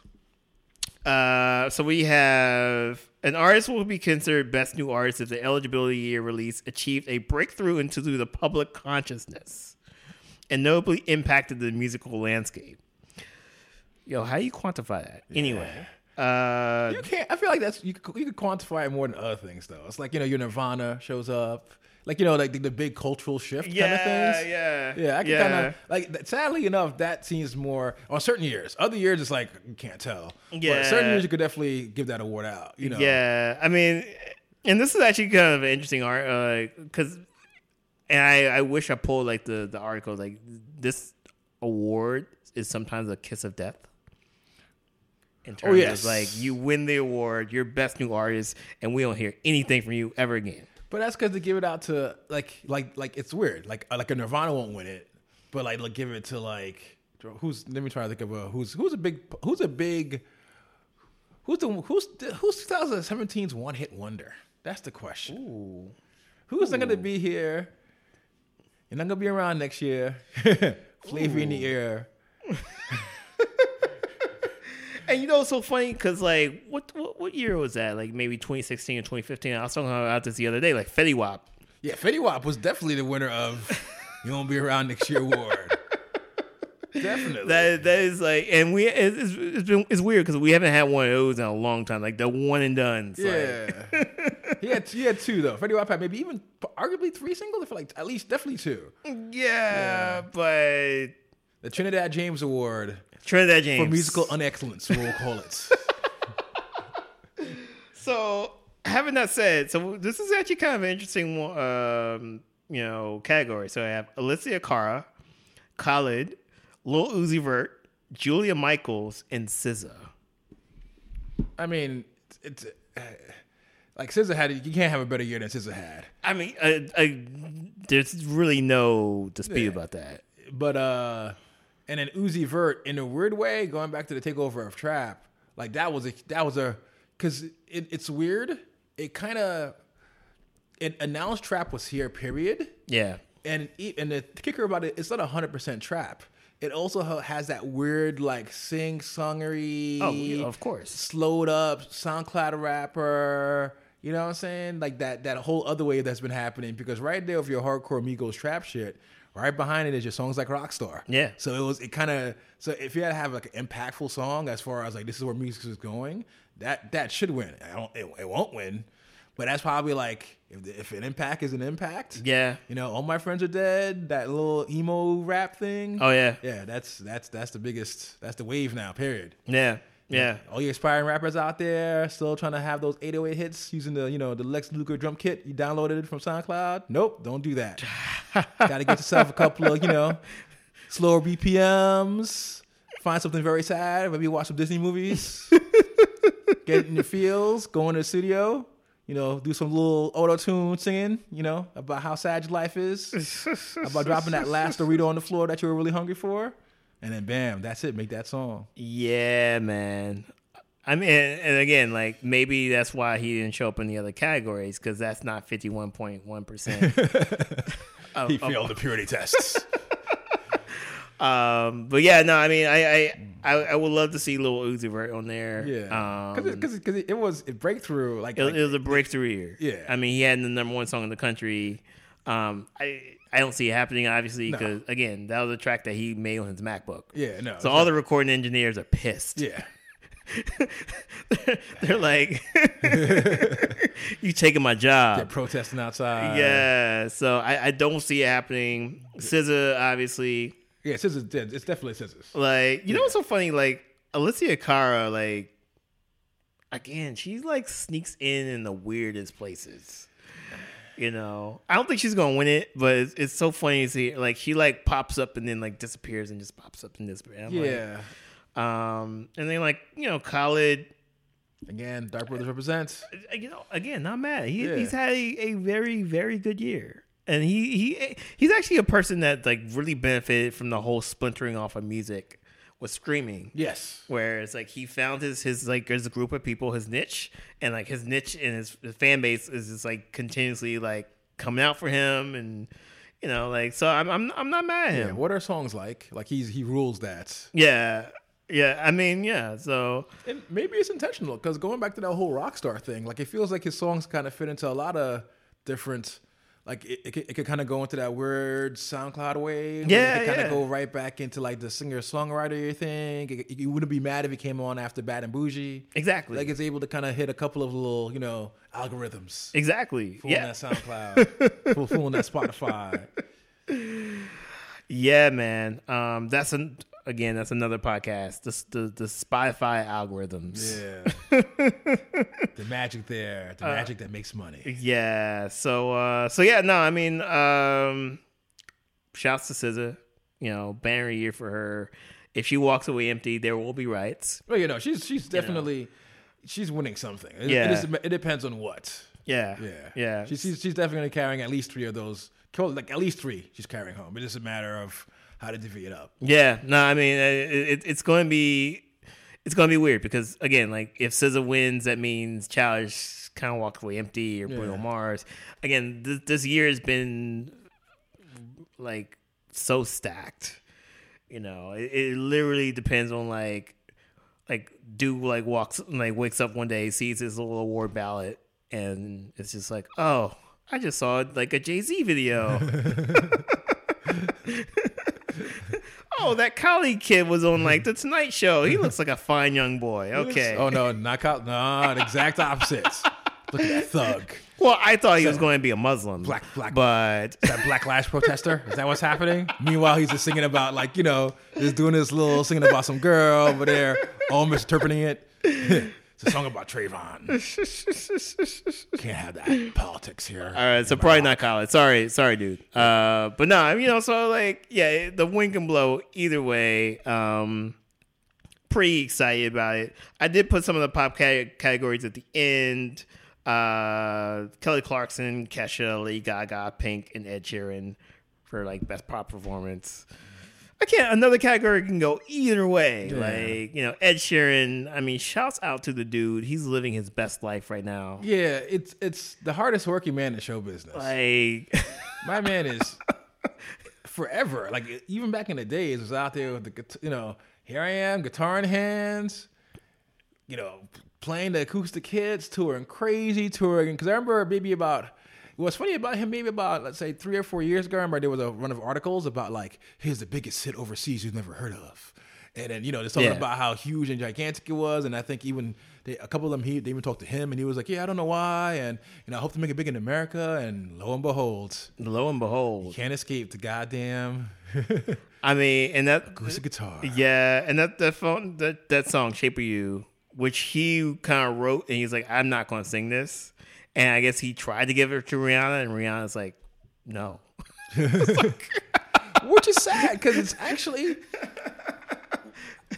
Uh, so we have an artist will be considered best new artist if the eligibility year release achieved a breakthrough into the public consciousness and notably impacted the musical landscape. Yo, how do you quantify that? Anyway, uh, You can't. I feel like that's you. Could, you could quantify it more than other things, though. It's like you know, your Nirvana shows up, like you know, like the, the big cultural shift kind of things. yeah, Yeah, I can yeah. kind of like. Sadly enough, that seems more on certain years. Other years, it's like you can't tell. Yeah. but certain years you could definitely give that award out. You know, Yeah, I mean, and this is actually kind of an interesting art uh, because, and I, I wish I pulled like the the article like this award is sometimes a kiss of death. In oh, terms Oh, yes. of like you win the award, you're best new artist, and we don't hear anything from you ever again. But that's because they give it out to like like like it's weird. Like uh, like a Nirvana won't win it, but like like give it to like who's. Let me try to think of a who's who's a big who's a big. Who's the who's the, who's 2017's one hit wonder? That's the question. Ooh. Who's not gonna be here? You're not gonna be around next year. Flavor in the air. And you know, it's so funny because like, what, what what year was that? Like maybe 2016 or 2015. I was talking about this the other day. Like Fetty Wap. Yeah, Fetty Wap was definitely the winner of "You Won't Be Around Next Year" award. definitely. That that is like, and we it's, been it's weird because we haven't had one of those in a long time. Like the one and done. yeah. he had he had two though. Fetty Wap had maybe even arguably three singles. I feel like at least definitely two. yeah, but The Trinidad James Award Trinidad James for musical unexcellence, we'll call it. So having that said, so this is actually kind of an interesting, um, you know, category. So I have Alessia Cara, Khalid, Lil Uzi Vert, Julia Michaels, and SZA. I mean, it's uh, like SZA had. You can't have a better year than SZA had. I mean, I, I, there's really no dispute Yeah. about that. But uh and then Uzi Vert in a weird way, going back to the takeover of Trap, like that was a that was a because it, it's weird. It kind of it announced Trap was here, period. Yeah. And and the kicker about it, it's not hundred percent Trap. It also has that weird like sing songery, Oh, yeah, of course. slowed up SoundCloud rapper. You know what I'm saying? Like that that whole other wave that's been happening because right there with your hardcore Migos trap shit, right behind it is your songs like Rockstar. Yeah. So it was it kind of so if you had to have like an impactful song as far as like this is where music is going, that that should win. I don't it, it won't win, but that's probably like if if an impact is an impact. Yeah. You know, all my friends are dead. That little emo rap thing. Oh yeah. Yeah, that's that's that's the biggest. That's the wave now. Period. Yeah. Yeah. All you aspiring rappers out there still trying to have those 808 hits using the you know the Lex Luger drum kit you downloaded it from SoundCloud. Nope, don't do that. Got to get yourself a couple of you know slower BPMs. Find something very sad. Maybe watch some Disney movies. get in your feels. Go into the studio. You know, do some little auto tune singing. You know about how sad your life is. about dropping that last Dorito on the floor that you were really hungry for. And then bam, that's it. Make that song. Yeah, man. I mean, and and again, like maybe that's why he didn't show up in the other categories because that's not fifty one point one percent. he failed the purity tests. Um, but yeah, no, I mean, I I, I, I would love to see Lil Uzi Vert on there. Yeah, um, because it, it, it was a breakthrough. Like, it, like- it was a breakthrough year. Yeah. I mean, he had the number one song in the country. Um, I I don't see it happening obviously No. because again, that was a track that he made on his MacBook. yeah, no. So all the recording engineers are pissed. yeah, They're like, "You taking my job?" they're protesting outside. Yeah, so I, I don't see it happening. SZA, obviously, yeah. Scissors did. It's definitely scissors. like you know what's so funny? Like Alessia Cara, like again, she like sneaks in in the weirdest places. You know, I don't think she's gonna win it, but it's, it's so funny to see. Like she like pops up and then like disappears and just pops up and disappears. I'm Yeah. Like, um, and then like you know, Khalid. Again, Dark Brothers represents. uh, you know, again, not mad. He, Yeah. He's had a, a very, very good year, and he he he's actually a person that like really benefited from the whole splintering off of music with streaming. Yes. Where it's like he found his his like there's a group of people his niche and like his niche and his, his fan base is just like continuously like coming out for him and you know like so I'm I'm I'm not mad at Yeah. him. What are songs like? Like he's he rules that. Yeah. yeah. I mean, yeah. So And maybe it's intentional because going back to that whole rock star thing, like it feels like his songs kind of fit into a lot of different. Like it, it, could, it could kind of go into that weird SoundCloud wave. Yeah, it could kind yeah. of go right back into like the singer songwriter thing. It- You wouldn't be mad if it came on after Bad and Bougie. exactly, Like it's able to kind of hit a couple of little, you know, algorithms. exactly. Fooling Yeah, that SoundCloud, fooling that Spotify. yeah, man. Um, that's an again. That's another podcast. The the, the Spotify algorithms. Yeah, the magic there, the magic that makes money. Yeah. So uh so yeah, no, I mean, um shouts to SZA. You know, banner year for her. If she walks away empty, there will be riots. Well, you know, she's she's definitely she's winning something. It, Yeah. it, is, it depends on what. Yeah. Yeah, Yeah. She's she's, she's definitely carrying at least three of those. Like at least three, she's carrying home. It's just a matter of how to divvy it up. Yeah, no, I mean uh, it, it, it's going to be it's going to be weird because again, like if SZA wins, that means Childish kind of walks away empty or Bruno Yeah. Mars. Again, this, this year has been like so stacked. You know, it, it literally depends on like like dude like walks like wakes up one day, sees his little award ballot, and it's just like, oh, I just saw like a Jay Z video. oh, that Kali kid was on like the Tonight Show. He looks like a fine young boy. Okay. Oh no, not out. No, the exact opposites. Look at that thug. Well, I thought he was going to be a Muslim. Black- black- But That Black Lash protester. Is that what's happening? Meanwhile, he's just singing about like you know, just doing this little singing about some girl over there, all misinterpreting it. it's a song about Trayvon. Can't have that politics here. all right, so probably not Khalid. Sorry, sorry, dude. Uh, but no, you know, so like, yeah, the wind can blow either way. Um, pretty excited about it. I did put some of the pop ca- categories at the end. Uh, Kelly Clarkson, Kesha, Lady Gaga, Pink, and Ed Sheeran for like best pop performance. I can't. Another category can go either way. Like you know, Ed Sheeran. I mean, shouts out to the dude. He's living his best life right now. Yeah, it's it's the hardest working man in show business. Like, My man is forever. Like even back in the days, was out there with the you know, here I am, guitar in hands, you know, playing the acoustic hits, touring crazy, touring. Because I remember maybe about what's funny about him, maybe about let's say three or four years ago, I remember there was a run of articles about like here's the biggest hit overseas you've never heard of. And then you know, they're talking Yeah. about how huge and gigantic it was, and I think even they, a couple of them, he they even talked to him, and he was like, "Yeah, I don't know why," and you know, I hope to make it big in America. And lo and behold, lo and behold, can't escape the goddamn I mean, and that acoustic guitar. Yeah, and that that phone that that song "Shape of You," which he kind of wrote, and he's like, "I'm not going to sing this," and I guess he tried to give it to Rihanna, and Rihanna's like, "No." which is sad because it's actually.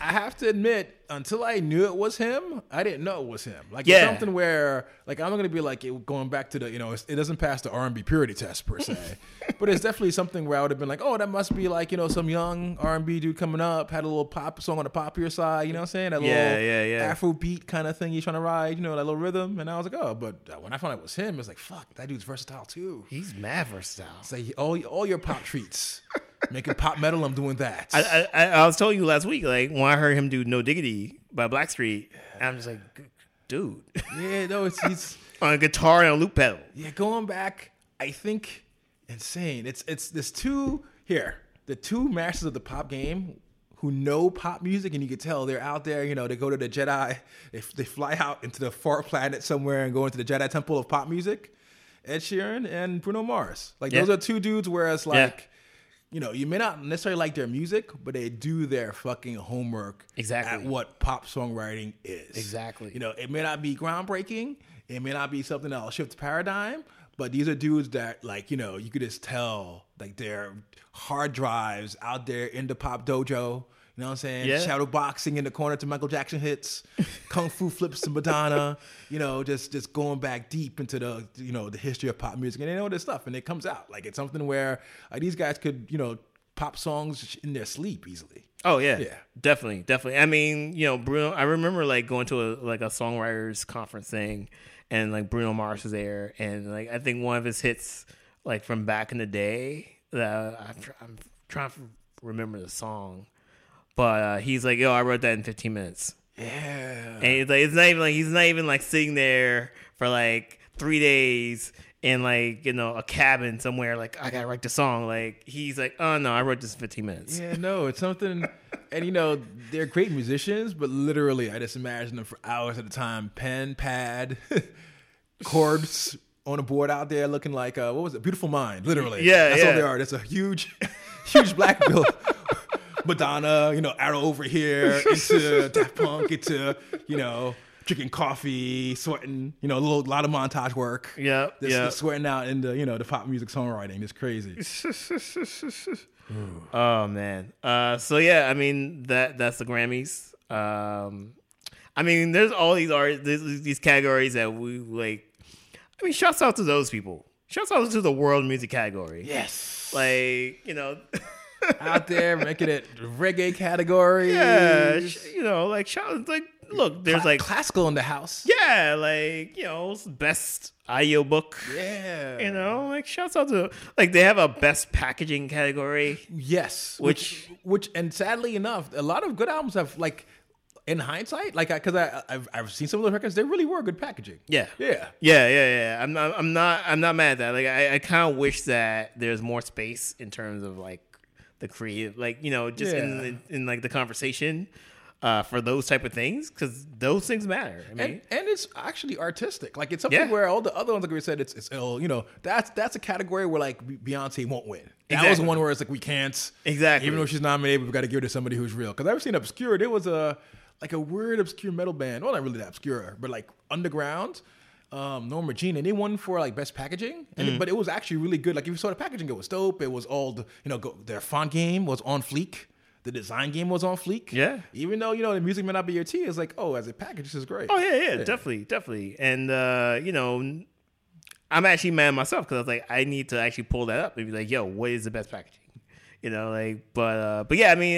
I have to admit, until I knew it was him, I didn't know it was him. Like Yeah. it's something where, like, I'm gonna be like it, going back to the, you know, it doesn't pass the R&B purity test per se, but it's definitely something where I would have been like, oh, that must be like, you know, some young R&B dude coming up, had a little pop song on the popular side, you know what I'm saying? That Yeah, little yeah, yeah. Afro beat kind of thing he's trying to ride, you know, that little rhythm, and I was like, oh, but when I found out it was him, it's like, fuck, that dude's versatile too. He's mad versatile. Say all all your pop treats, making pop metal. I'm doing that. I, I I was telling you last week, like when I heard him do "No Diggity" by Blackstreet, And I'm just like, dude, yeah, no, it's he's on a guitar and a loop pedal. yeah. Going back, I think insane. It's it's this two here, the two masters of the pop game who know pop music, and you can tell they're out there. You know, they go to the Jedi, they they fly out into the far planet somewhere and go into the Jedi temple of pop music. Ed Sheeran and Bruno Mars, like those are two dudes. Whereas like. You know, you may not necessarily like their music, but they do their fucking homework Exactly. at what pop songwriting is. Exactly. You know, it may not be groundbreaking, it may not be something that'll shift the paradigm, but these are dudes that, like, you know, you could just tell, like, they're hard drives out there in the pop dojo. You know what I'm saying? Yeah. Shadow boxing in the corner to Michael Jackson hits, kung fu flips to Madonna. You know, just just going back deep into the you know the history of pop music, and they know this stuff, and it comes out like it's something where like, these guys could you know pop songs in their sleep easily. Oh yeah, Yeah. definitely, definitely. I mean, you know, Bruno. I remember like going to a like a songwriters conference thing, and like Bruno Mars was there, and like I think one of his hits, like from back in the day, that I'm, I'm trying to remember the song, but uh, he's like, "Yo, I wrote that in 15 minutes." Yeah. And it's like it's not even like he's not even like sitting there for like three days in like you know a cabin somewhere. Like I gotta write the song. Like he's like, oh no, I wrote this in 15 minutes. Yeah, no, it's something. And you know, they're great musicians, but literally, I just imagine them for hours at a time, pen, pad, chords on a board out there, looking like uh, what was it? Beautiful Mind, literally. Yeah, that's all they are. That's a huge, huge black bill. Madonna, you know, arrow over here into Daft Punk, into you know, drinking coffee, sweating, you know, a little lot of montage work. Yeah. This, yep. this sweating out into you know the pop music songwriting. It's crazy. Oh man. Uh, so yeah, I mean that that's the Grammys. Um, I mean, there's all these art these, these categories that we like. I mean, shouts out to those people. Shouts out to the world music category. Yes. Like you know, out there making it reggae category. yeah, you know, like shout like look, there's like classical in the house. yeah, like you know, best IO book. Yeah. You know, like shouts out to like they have a best packaging category. Yes. Which- Which, which, and sadly enough, a lot of good albums have like, in hindsight, like, because I, I, I've, I've seen some of those records, they really were good packaging. Yeah. Yeah. Yeah, yeah, yeah. I'm not. I'm not. I'm not mad at that. Like, I, I kind of wish that there's more space in terms of like the creative, like you know, just in, Yeah. in in like the conversation uh, for those type of things because those things matter. I mean, And, and it's actually artistic. Like it's something Yeah. where all the other ones, like we said, it's it's ill. You know, that's that's a category where like Beyonce won't win. That was Exactly. one where it's like we can't. Exactly. Even though she's nominated, we've got to give it to somebody who's real. Because I've seen Obscure. There was a like a weird obscure metal band. Well, not really that obscure, but like underground. Um, Norma Jean, and they won for like best packaging, and Mm. but it was actually really good. Like if you saw the packaging, it was dope. It was all the you know go, their font game was on fleek. The design game was on fleek. Yeah. Even though you know the music may not be your tea, it's like oh, as a package, this is great. oh yeah, yeah, definitely, definitely. And uh, you know, I'm actually mad myself because I was like, I need to actually pull that up and be like, yo, what is the best packaging? You know, like, but uh, but yeah, I mean.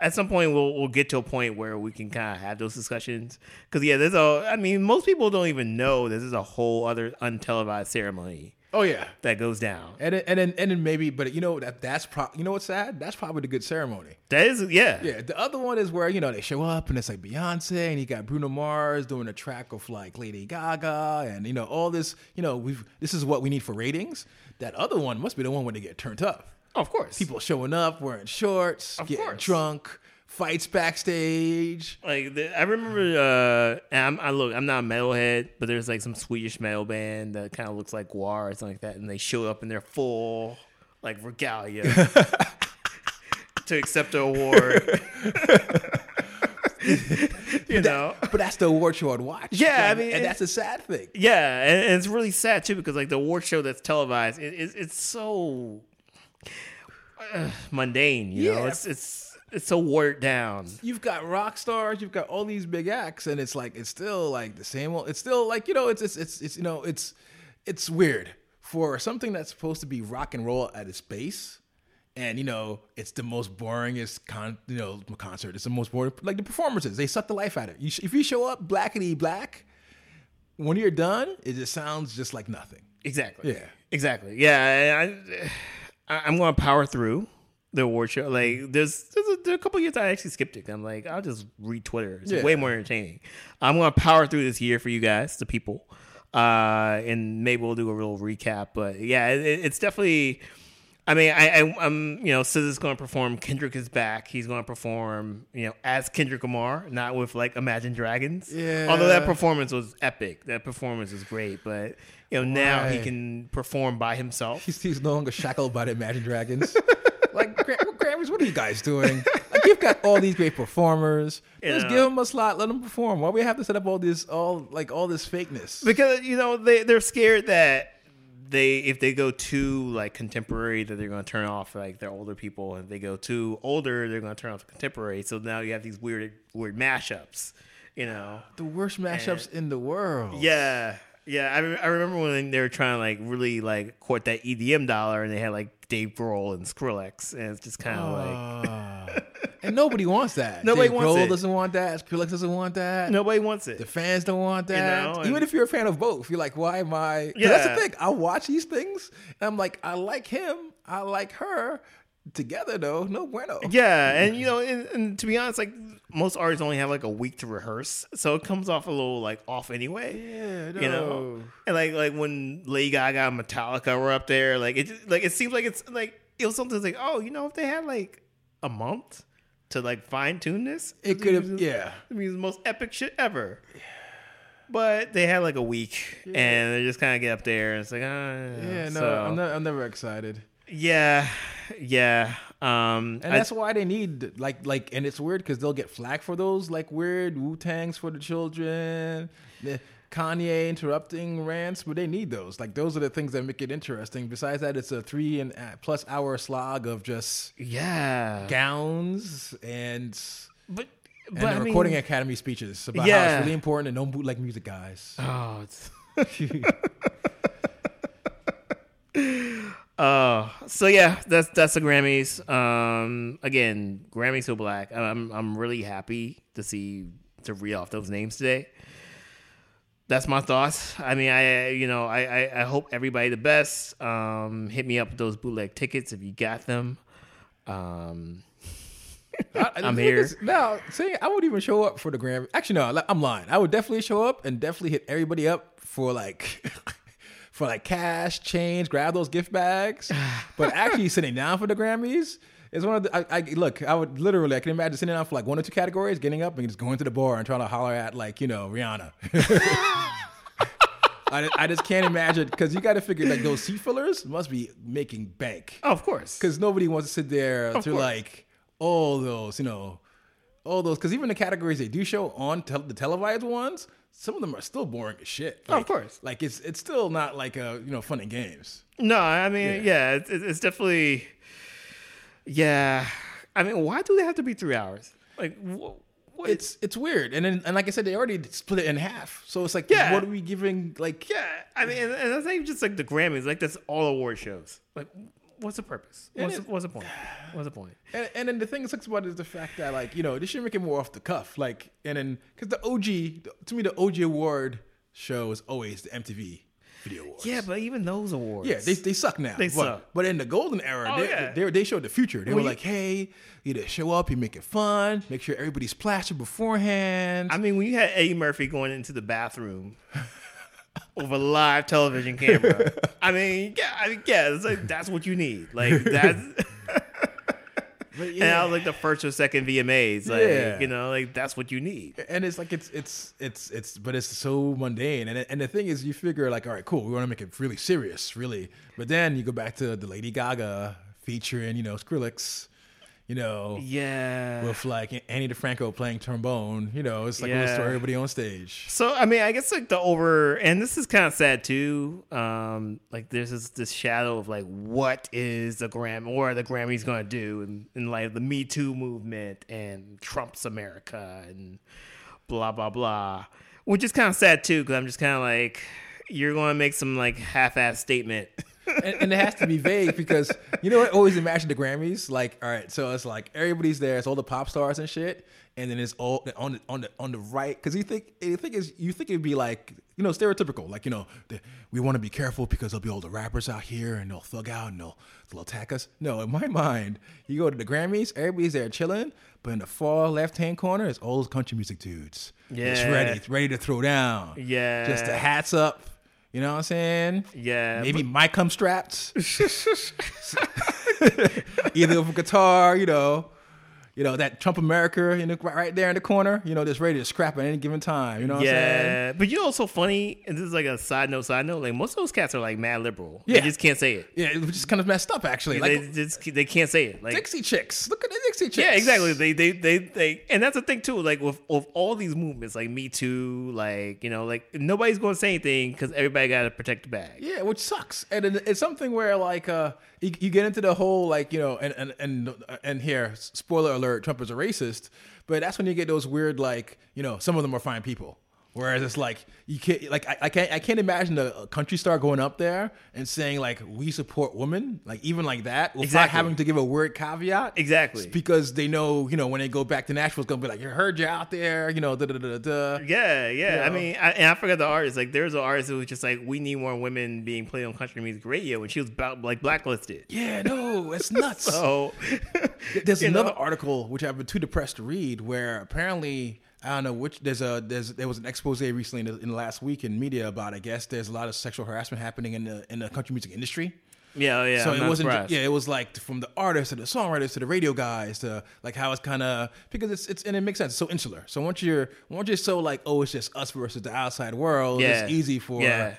At some point, we'll we'll get to a point where we can kind of have those discussions. Because yeah, there's a. I mean, most people don't even know this is a whole other untelevised ceremony Oh yeah. that goes down. And then, and then and then maybe, but you know that that's pro- you know what's sad? That's probably the good ceremony. That is yeah. Yeah, the other one is where you know they show up and it's like Beyonce and you got Bruno Mars doing a track of like Lady Gaga and you know all this. You know we've this is what we need for ratings. That other one must be the one where they get turned up. Of course. People showing up wearing shorts, getting course. drunk, fights backstage. Like the, I remember, uh, and I'm, I look, I'm not a metalhead, but there's like some Swedish metal band that kind of looks like GWAR or something like that, and they show up in their full like regalia to accept an award. you know, But that's the award show I'd watch. Yeah, I mean, and that's a sad thing. yeah, and, and it's really sad too because like the award show that's televised, it, it, it's so uh, mundane. You know, it's it's it's so watered down. you've got rock stars, you've got all these big acts, and it's like it's still like the same old. It's still like you know, it's it's it's, it's you know, it's it's weird for something that's supposed to be rock and roll at its base, and you know, it's the most boringest con you know concert. It's the most boring. Like the performances, they suck the life out of it. You sh- if you show up blackety black, when you're done, it just sounds just like nothing. Exactly. Yeah. Exactly. Yeah. I, I, I'm going to power through the award show. Like, there's there's a, there a couple years I actually skipped it. I'm like, I'll just read Twitter. It's Yeah. way more entertaining. I'm going to power through this year for you guys, the people, uh, and maybe we'll do a little recap. But yeah, it, it's definitely. I mean, I, I, I'm, you know, SZA's going to perform. Kendrick is back. He's going to perform, you know, as Kendrick Lamar, not with like Imagine Dragons. Yeah. Although that performance was epic. That performance was great. But you know, now he can perform by himself. He's, he's no longer shackled by the Imagine Dragons. like Gra- Grammys, what are you guys doing? Like you've got all these great performers. Just give them a slot, let them perform. Why we have to set up all this, all like all this fakeness? because you know they they're scared that they if they go too like contemporary that they're going to turn off like their older people and if they go too older they're going to turn off the contemporary so now you have these weird weird mashups you know The worst mashups in the world. yeah yeah I, re- I remember when they were trying to like really like court that EDM dollar and they had like Dave Grohl and Skrillex and it's just kind of like Ah. and nobody wants that. Nobody Dave wants Grohl it. doesn't want that. Skrillex doesn't want that. nobody wants it The fans don't want that. know, Even if you're a fan of both, you're like, why am I? 'cause That's Yeah. the thing. I watch these things and I'm like, I like him. I like her. Together though, no bueno. Yeah, and you know, and, and to be honest, like most artists only have like a week to rehearse, so it comes off a little like off anyway. Yeah, You know, and like like when Lady Gaga and Metallica were up there, like it like it seems like it's like it was something like oh, you know, if they had like a month to like fine tune this, It could have, yeah. I mean, the most epic shit ever. But they had like a week, and they just kind of get up there, and it's like, ah, Yeah, no, so- I'm, not, I'm never excited. Yeah, yeah. Um, And I- that's why they need like like, and it's weird because they'll get flack for those like weird Wu Tangs for the children, the Kanye interrupting rants, but they need those. Like those are the things that make it interesting. Besides that, it's a three and uh, plus hour slog of just yeah, gowns and but and but the I mean- recording academy speeches about how it's really important and no bootleg music, guys. Oh, it's. Uh, so yeah, that's that's the Grammys. Um, again, Grammys so black. I'm I'm really happy to see to read off those names today. That's my thoughts. I mean, I you know I I, I hope everybody the best. Um, hit me up with those bootleg tickets if you got them. Um, I, thing here. Now, saying I would even show up for the Grammy. Actually, no, I'm lying. I would definitely show up and definitely hit everybody up for like. For like cash, change, grab those gift bags, but actually sitting down for the Grammys is one of the. I, I look. I would literally. I can imagine sitting down for like one or two categories, getting up and just going to the bar and trying to holler at like you know Rihanna. I, I just can't imagine because you got to figure like those seat fillers must be making bank oh, of course. because nobody wants to sit there Of to course. like all those, you know, all those. Because even the categories they do show on tel- the televised ones, some of them are still boring as shit. Oh, of course. like it's it's still not like a you know fun and games. No, I mean, yeah, it's, it's definitely, yeah. I mean, why do they have to be three hours? Like, wh- what? It's it's weird, and then and like I said, they already split it in half. So it's like, Yeah. what are we giving? Like, yeah. I mean, and, and that's not even just like the Grammys. Like, that's all award shows. Like, what's the purpose? What's, the, what's the point? What's the point? And, and then the thing that sucks about it is the fact that like you know they should make it more off the cuff. Like and then because the OG to me the OG award show is always the MTV Video Awards. Yeah, but even those awards. Yeah, they, they suck now. They but, suck. But in the golden era, Oh, they, yeah. they, they showed the future. They Well, were you- like, hey, you just show up, you make it fun, make sure everybody's plastered beforehand. I mean, when you had Eddie Murphy going into the bathroom with a live television camera, I mean, yeah, I mean, yeah, it's like, that's what you need. Like that's. But And I was like the first or second VMAs, like Yeah. you know, like that's what you need. and it's like it's it's it's it's but it's so mundane and and the thing is you figure like all right cool we want to make it really serious really but then you go back to the Lady Gaga featuring you know Skrillex you know Yeah. with like Ani DiFranco playing trombone you know it's like a little Yeah. story everybody on stage So I mean, I guess like the over, and this is kind of sad too. Um, like there's this, this shadow of like, what is the Grammy or the Grammys gonna do in, in light of the Me Too movement and Trump's America and blah blah blah, which is kind of sad too because I'm just kind of like, you're gonna make some like half-ass statement. And, and it has to be vague because you know? I always imagine the Grammys like, all right, so it's like everybody's there, it's all the pop stars and shit, and then it's all on the on the on the right because you think you think is you think it'd be like you know stereotypical, like you know the, we want to be careful because there'll be all the rappers out here and they'll thug out and they'll they'll attack us. No, in my mind, you go to the Grammys, everybody's there chilling, but in the far left hand corner is all those country music dudes. yeah it's ready, it's ready to throw down. Yeah. just the hats up. You know what I'm saying? Yeah, Maybe mic come strapped. Either with a guitar, you know, you know that Trump America, you know, right- there in the corner, you know, just ready to scrap at any given time. You know what I'm saying? yeah, but you know what's so funny? And this is like a side note. Side note. Like most of those cats are like mad liberal. Yeah. They just can't say it. Yeah, it was just kind of messed up actually. Like they just they can't say it. Like Dixie Chicks. Look at the Dixie Chicks. yeah, exactly. They they they they and that's the thing too. Like with with all these movements, like Me Too, like you know, like nobody's going to say anything because everybody got to protect the bag. Yeah, which sucks, and it's something where like uh, you, you get into the whole like you know, and and and and here, spoiler alert, Trump is a racist, but that's when you get those weird like you know, some of them are fine people. Whereas it's like you can't like I, I can't I can't imagine a, country star going up there and saying like we support women like even like that without Exactly. having to give a word caveat Exactly. because they know you know when they go back to Nashville it's gonna be like you heard you out there you know da da da da. Yeah, yeah. I know? mean, I, and I forgot the artist. Like, there's an artist who was just like, we need more women being played on country music radio, and she was about, like blacklisted. Yeah, no, it's nuts. So, There's another know? article which I've been too depressed to read where apparently I don't know which there's a there's there was an expose recently in the, in the last week in media about I guess there's a lot of sexual harassment happening in the in the country music industry. yeah, oh, yeah. so I'm it wasn't surprised. yeah it was like from the artists to the songwriters to the radio guys to like how it's kind of because it's it's and it makes sense it's so insular. So once you're once you're so like oh it's just us versus the outside world Yeah. it's easy for Yeah.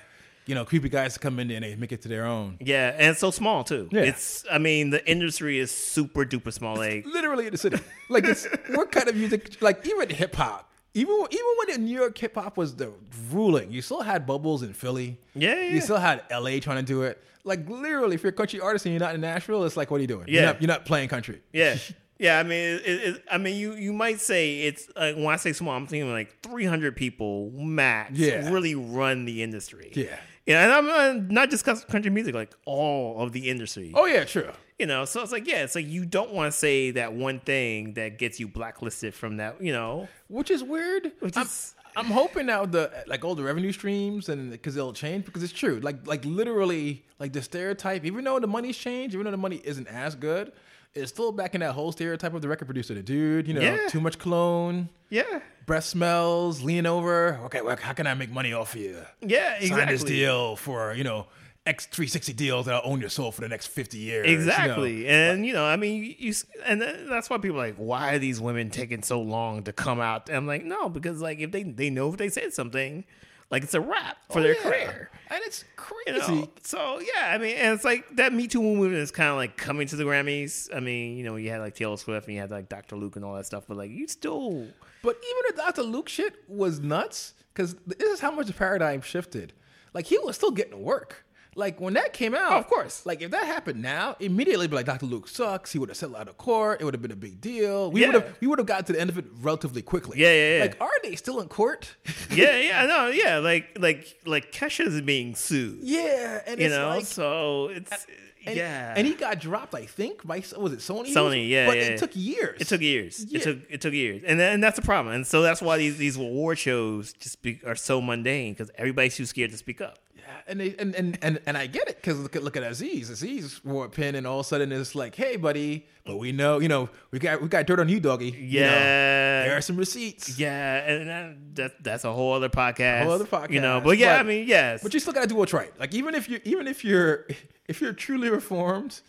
You know creepy guys to come in there and they make it to their own. Yeah, and it's so small too. Yeah. It's, I mean, the industry is super duper small. Like, literally in the city. Like it's what kind of music? Like even hip hop. Even even when New York hip hop was the ruling, you still had bubbles in Philly. Yeah, yeah, You still had LA trying to do it. Like literally, if you're a country artist and you're not in Nashville, it's like, what are you doing? You're Yeah. not, you're not playing country. yeah. Yeah, I mean, it, it, I mean, you you might say it's uh, when I say small, I'm thinking like 300 people max Yeah. really run the industry. Yeah. And I'm uh, not just country music, like all of the industry. Oh yeah, sure. You know, so it's like, yeah, it's like you don't want to say that one thing that gets you blacklisted from that. You know, Which is weird. Which I'm, is- I'm hoping now the like all the revenue streams and because they'll change because it's true. Like like literally like the stereotype. Even though the money's changed, even though the money isn't as good, it's still back in that whole stereotype of the record producer, the dude. You know, Yeah. too much cologne. yeah, breath smells, lean over. Okay, well, how can I make money off of you? yeah, exactly. Sign this deal for, you know, X three sixty deals that'll own your soul for the next fifty years. you know. Exactly, and you know, I mean, you, and that's why people are like, why are these women taking so long to come out? And I'm like, no, because like if they they know if they said something, like it's a wrap for Oh, their yeah. career. And it's You crazy. know, so yeah, I mean, and it's like that Me Too movement is kind of like coming to the Grammys. I mean, you know, you had like Taylor Swift and you had like Dr. Luke and all that stuff, but like you still, But even the Dr. Luke shit was nuts because this is how much the paradigm shifted. Like he was still getting work. Like when that came out, Oh, of course. Like if that happened now, immediately be like Dr. Luke sucks. He would have settled out of court. It would have been a big deal. We Yeah. would have we would have gotten to the end of it relatively quickly. Yeah, yeah, yeah. Like are they still in court? yeah, yeah, no, yeah, like like like Kesha's being sued, yeah, and you it's know, like, so it's And, yeah, and he got dropped. I think by was it Sony? Sony, yeah, but yeah, it yeah. took years. It took years. Yeah. It took it took years, and then, and that's the problem. And so that's why these these award shows just be, are so mundane because everybody's too scared to speak up. Yeah, and they and and and, and I get it because look at look at Aziz. Aziz wore a pin, and all of a sudden it's like, hey, buddy, but we know, you know, we got we got dirt on you, doggy. You know, Yeah. here are some receipts. Yeah, and that, that that's a whole other podcast. Whole other podcast, you know. But yeah, but- I mean, yes, But you still got to do what's right. Like even if you even if you're if you're truly reformed,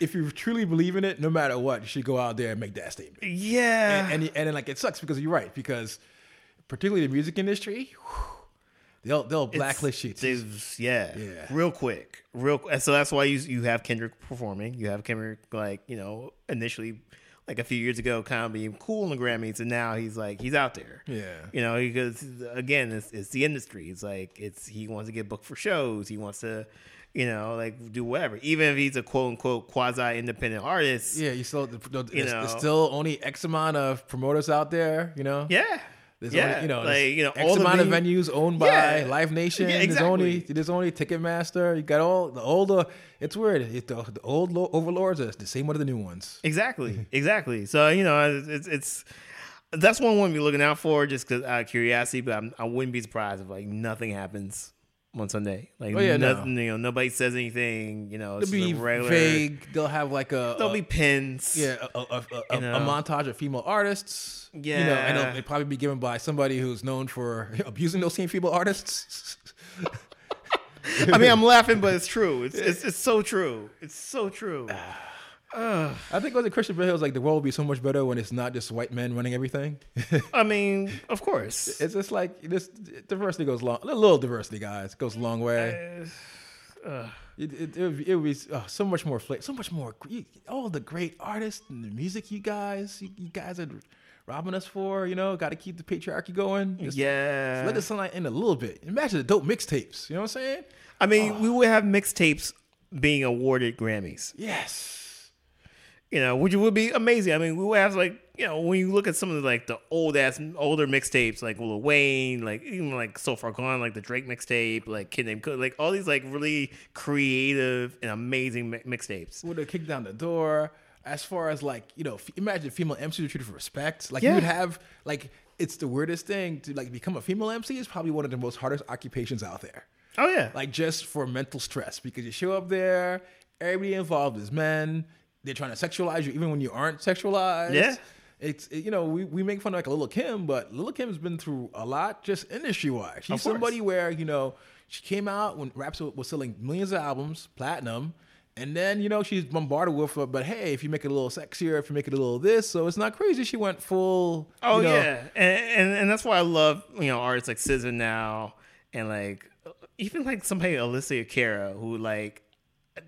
if you truly believe in it, no matter what, you should go out there and make that statement. yeah, and and, and then like it sucks because you're right because particularly the music industry, whew, they'll they'll blacklist you. too. yeah, Yeah. real quick, real. And so that's why you you have Kendrick performing. You have Kendrick like you know initially. Like a few years ago, kind of being cool in the Grammys, and now he's like he's out there. Yeah. you know, because again, it's, it's the industry. It's like it's he wants to get booked for shows. He wants to, you know, like do whatever. Even if he's a quote unquote quasi independent artist. Yeah, you still there's, You there's know. still only X amount of promoters out there. You know. Yeah. There's yeah. only, you know, like you know, X all the amount of main- venues owned by Yeah. Live Nation. Yeah, There's only exactly. there's only Ticketmaster. You got all the older. It's weird. It, the, the old lo- overlords are the same one as the new ones. Exactly, exactly. So you know, it's it's that's one I want to be looking out for, just because out of curiosity. But I'm, I wouldn't be surprised if like nothing happens on Sunday. Like, Oh, yeah, no. nothing, you know, nobody says anything. You know, it's They'll be regular. vague. They'll have like a There'll a- be pins. yeah a, a, a, a, You a montage of female artists. Yeah, you know, and they'll probably be given by somebody who's known for abusing those same female artists. I mean, I'm laughing, but it's true. It's, it's it's so true. It's so true. Ah. I think was it Christian Bale was like the world will be so much better when it's not just white men running everything. I mean, of course. it's just like this diversity goes long. A little diversity, guys, goes a long way. Uh, It, it, it, would be, it would be oh, so much more flavor, so much more. you- All the great artists and the music you guys, you, you guys are robbing us for. You know, got to keep the patriarchy going. Just yeah. let the sunlight in a little bit. Imagine the dope mixtapes. You know what I'm saying? I mean, we would have mixtapes being awarded Grammys. Yes. You know, which would be amazing. I mean, we would have like, you know, when you look at some of the, like the old ass, older mixtapes, like Lil Wayne, like even like So Far Gone, like the Drake mixtape, like Kid Named Cudi, like all these like really creative and amazing mi- mixtapes. would have kicked down the door. As far as like you know, f- imagine female MCs were treated with respect. Like Yeah. you would have like it's the weirdest thing to like become a female MC is probably one of the most hardest occupations out there. Oh yeah, Like just for mental stress because you show up there, everybody involved is men. They're trying to sexualize you even when you aren't sexualized. Yeah. It's it- you know we, we make fun of like a little Kim, but Little Kim's been through a lot just industry wise. She's somebody where you know she came out when raps was selling millions of albums, platinum, and then you know she's bombarded with, uh, but hey, if you make it a little sexier, if you make it a little this, so it's not crazy. She went full. Oh you know, yeah, and, and and that's why I love you know artists like SZA now, and like even like somebody Alessia Cara who like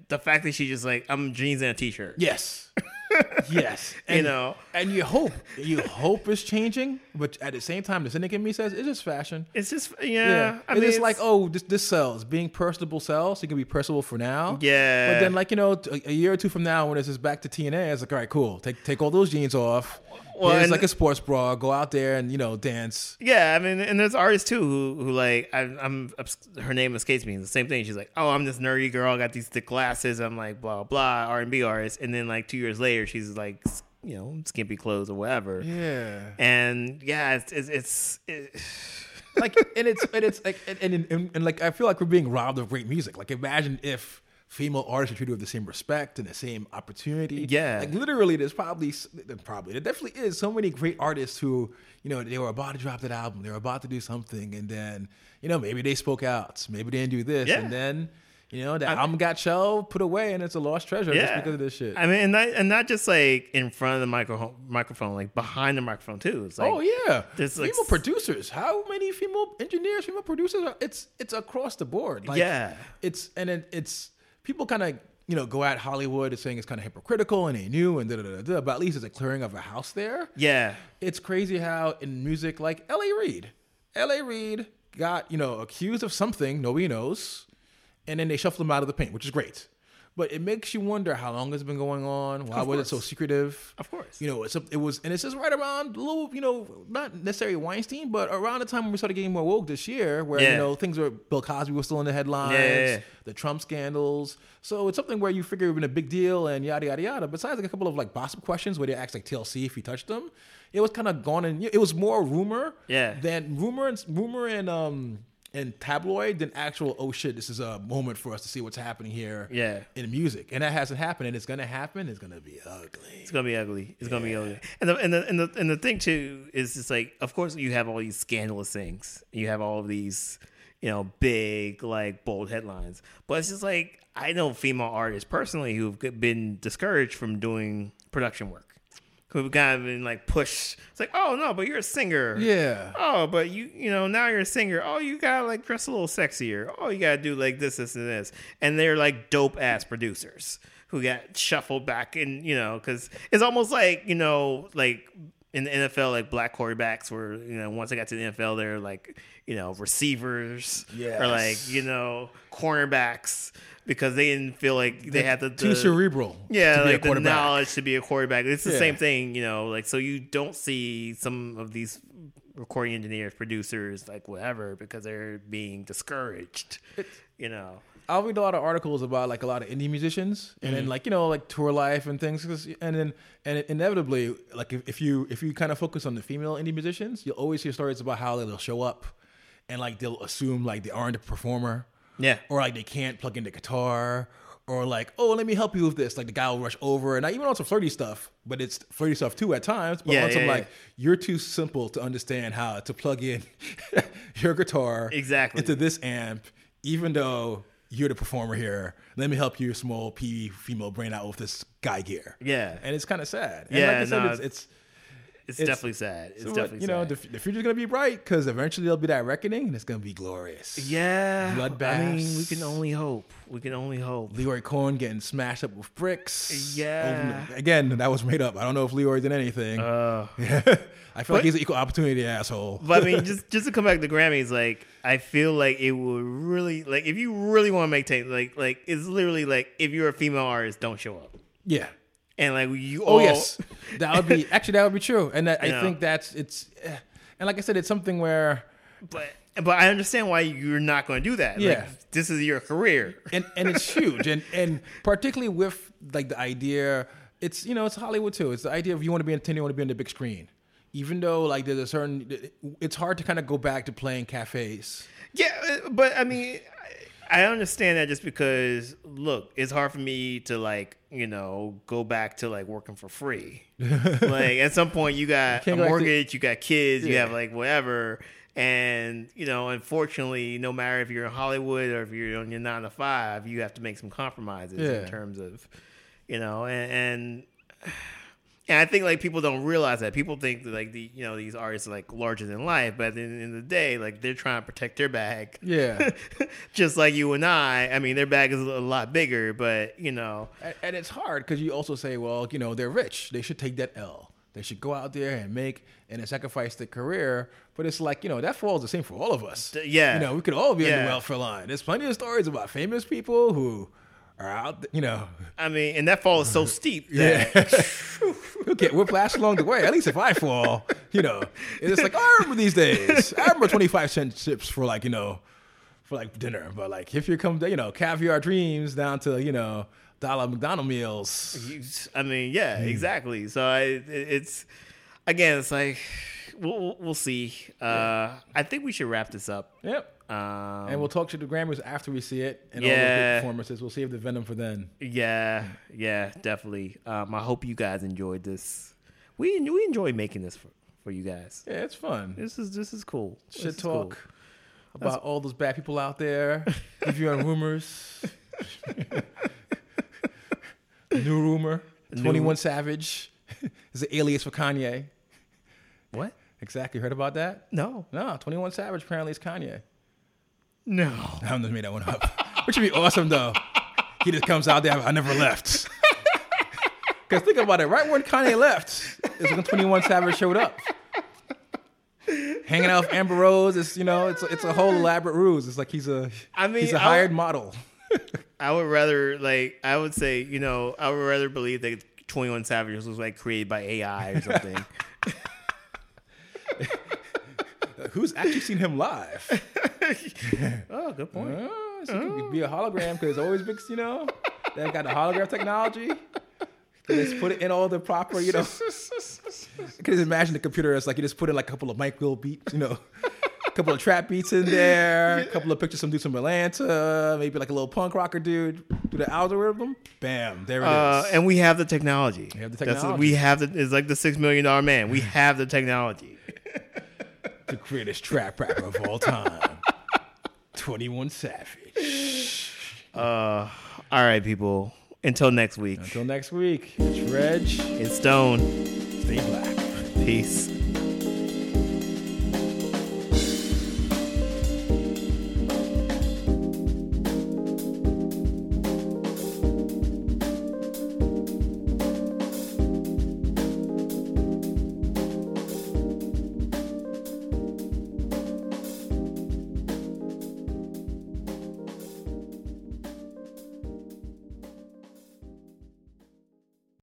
the fact that she just like I'm jeans and a t-shirt. Yes. yes. You know. and you hope you hope it's changing, but at the same time, the cynic in me says it's just fashion. It's just yeah. I it's mean, just like oh, this this sells. Being personable sells. It can be personable for now. Yeah. But then, like you know, a year or two from now, when this is back to TNA, it's like all right, cool. Take take all those jeans off. Well, and- like a sports bra. Go out there and you know dance. Yeah, I mean, and there's artists too who, who like I, I'm her name escapes me. It's the same thing. She's like, oh, I'm this nerdy girl. I got these thick glasses. I'm like blah blah R and B artist. And then like two years later, she's like, you know, skimpy clothes or whatever. Yeah. And yeah, it's it's, it's it, like and it's and it's like and, and, and, and like I feel like we're being robbed of great music. Like imagine if female artists are treated with the same respect and the same opportunity. Yeah. like literally, there's probably probably there definitely is so many great artists who you know they were about to drop that album, they were about to do something, and then you know maybe they spoke out, maybe they didn't do this, Yeah. and then. You know, the album got shelved, put away, and it's a lost treasure just because of this shit. I mean, and not, and not just like in front of the micro, microphone, like behind the microphone too. It's like oh yeah, there's, like, female s- producers. How many female engineers, female producers? Are, it's it's across the board. Like, Yeah. it's and it, it's people kind of you know go at Hollywood as saying it's kind of hypocritical and they knew and da da da da. But at least it's a clearing of a house there. yeah, It's crazy how in music like L.A. Reid, L.A. Reid got you know accused of something nobody knows, and then they shuffle him out of the paint, which is great. But it makes you wonder how long it's been going on. Why was it so secretive? Of course. You know, it's a, it was, and it's just right around a little, you know, not necessarily Weinstein, but around the time when we started getting more woke this year, where you know things were Bill Cosby was still in the headlines, Yeah, yeah, yeah. the Trump scandals. So it's something where you figure it would been a big deal and yada yada yada. Besides like a couple of like gossip questions where they asked like TLC if he touched them, it was kind of gone and it was more rumor, Yeah. than rumor and rumor and um and tabloid than actual oh shit this is a moment for us to see what's happening here Yeah. in music and that hasn't happened and it's gonna happen it's gonna be ugly It's gonna be ugly. It's gonna be ugly. And the and the and the and the thing too is just like, of course, you have all these scandalous things. You have all of these, you know, big like bold headlines. But it's just like I know female artists personally who've been discouraged from doing production work. Who've kind of been like pushed. It's like, oh no, but you're a singer. yeah Oh, but you you know now you're a singer. Oh, you gotta like dress a little sexier. Oh, you gotta do like this, this, and this. And they're like dope ass producers who got shuffled back and You know, because it's almost like you know like in the NFL, like black quarterbacks were you know once they got to the NFL, they're like you know receivers or like you know cornerbacks because they didn't feel like they had the, too cerebral yeah, to be a like the knowledge to be a quarterback. It's the Yeah. same thing, you know. Like so, you don't see some of these recording engineers, producers, like whatever, because they're being discouraged. You know. I'll read a lot of articles about like a lot of indie musicians and Mm-hmm. then like you know like tour life and things 'cause- and then and inevitably like if, if you if you kind of focus on the female indie musicians you'll always hear stories about how they'll show up and like they'll assume like they aren't a performer Yeah. or like they can't plug in the guitar or like oh let me help you with this like the guy will rush over and I even on some flirty stuff but it's flirty stuff too at times but Yeah, on some yeah, like you're too simple to understand how to plug in your guitar Exactly. into this amp even though you're the performer here. Let me help you, small p female brain out with this guy gear. Yeah. and it's kind of sad. And Yeah, like I said no, it's, it's It's, It's- definitely sad. It's so, definitely you know sad. the, the future's gonna be bright because eventually there'll be that reckoning and it's gonna be glorious yeah. bloodbaths. I mean, we can only hope. We can only hope. Lyor Cohen getting smashed up with bricks. Yeah. Again, that was made up. I don't know if Lyor did anything. Uh, I feel like he's an equal opportunity asshole. But I mean, just just to come back to Grammys, like I feel like it would really like if you really want to make tape, like like it's literally like if you're a female artist, don't show up. yeah. And like you. Oh all, yes, that would be actually that would be true, and that, I Yeah. think that's it's, eh, and like I said, it's something where but but I understand why you're not going to do that. Yeah. like, this is your career. and and it's huge, and and particularly with like the idea, it's you know it's Hollywood too. It's the idea of you want to be entertained, you want to be on the big screen, even though like there's a certain, it's hard to kind of go back to playing cafes. Yeah, uh, but I mean, I understand that just because look, it's hard for me to like you know go back to like working for free. like at some point, you got a can't go back to- mortgage, you got kids, you have like whatever. And you know, unfortunately, no matter if you're in Hollywood or if you're on your nine to five, you have to make some compromises in terms of, you know, and, and and I think like people don't realize that. People think that like the you know these artists are like larger than life, but at the end of the day, like they're trying to protect their bag. Yeah. Just like you and I. I mean, their bag is a lot bigger, but you know, And, and it's hard because you also say, well, you know, they're rich. They should take that L. They should go out there and make and sacrifice their career. But it's like, you know, that falls the same for all of us. Yeah. You know, we could all be on Yeah. the welfare line. There's plenty of stories about famous people who are out, you know, I mean, and that fall is so steep. That, yeah. We'll get whiplash along the way. At least if I fall, you know, it's like, I remember these days. I remember 25 cent chips for like, you know, for like dinner. But like, if you come, you know, caviar dreams down to, you know, dollar McDonald meals. I mean, yeah, Hmm. exactly. So I, it's again, it's like we'll we'll- we'll see. Uh, I think we should wrap this up. Yep. Um, And we'll talk to the Grammys after we see it and all the Yeah. good performances. We'll save the venom for then. Yeah, yeah, definitely. Um, I hope you guys enjoyed this. We we enjoy making this for, for you guys. Yeah, it's fun. This is this is cool. This Shit cool. talk about all those bad people out there. If you on rumors. New rumor. 21 Savage is an alias for Kanye. What? Exactly. Heard about that? No, No, 21 Savage apparently is Kanye. no. I just made that one up. Which would be awesome though. He just comes out there, I never left. Because think about it, right when Kanye left, is when 21 Savage showed up. Hanging out with Amber Rose, it's you know, it's it's a whole elaborate ruse. It's like he's a I mean, he's a hired model. I would rather like I would say you know I would rather believe that Twenty One Savage was like created by AI or something. Who's actually seen him live? oh, good point. Uh, it could be a hologram because it's always big, you know. They've got the hologram technology. They just put it in all the proper, you know. I can just imagine the computer as like you just put in like a couple of Metro beats, you know, a couple of trap beats in there, a couple of pictures from dudes from Atlanta, maybe like a little punk rocker dude, do the algorithm, bam, there it is. Uh, and we have the technology. We have the That's- technology. we have the. It's like the six million dollar man. We have the technology. the greatest trap rapper of all time, Twenty One Savage. Uh, all right, people. Until next week. Until next week, it's Reg. It's Stone. Stay black. Peace.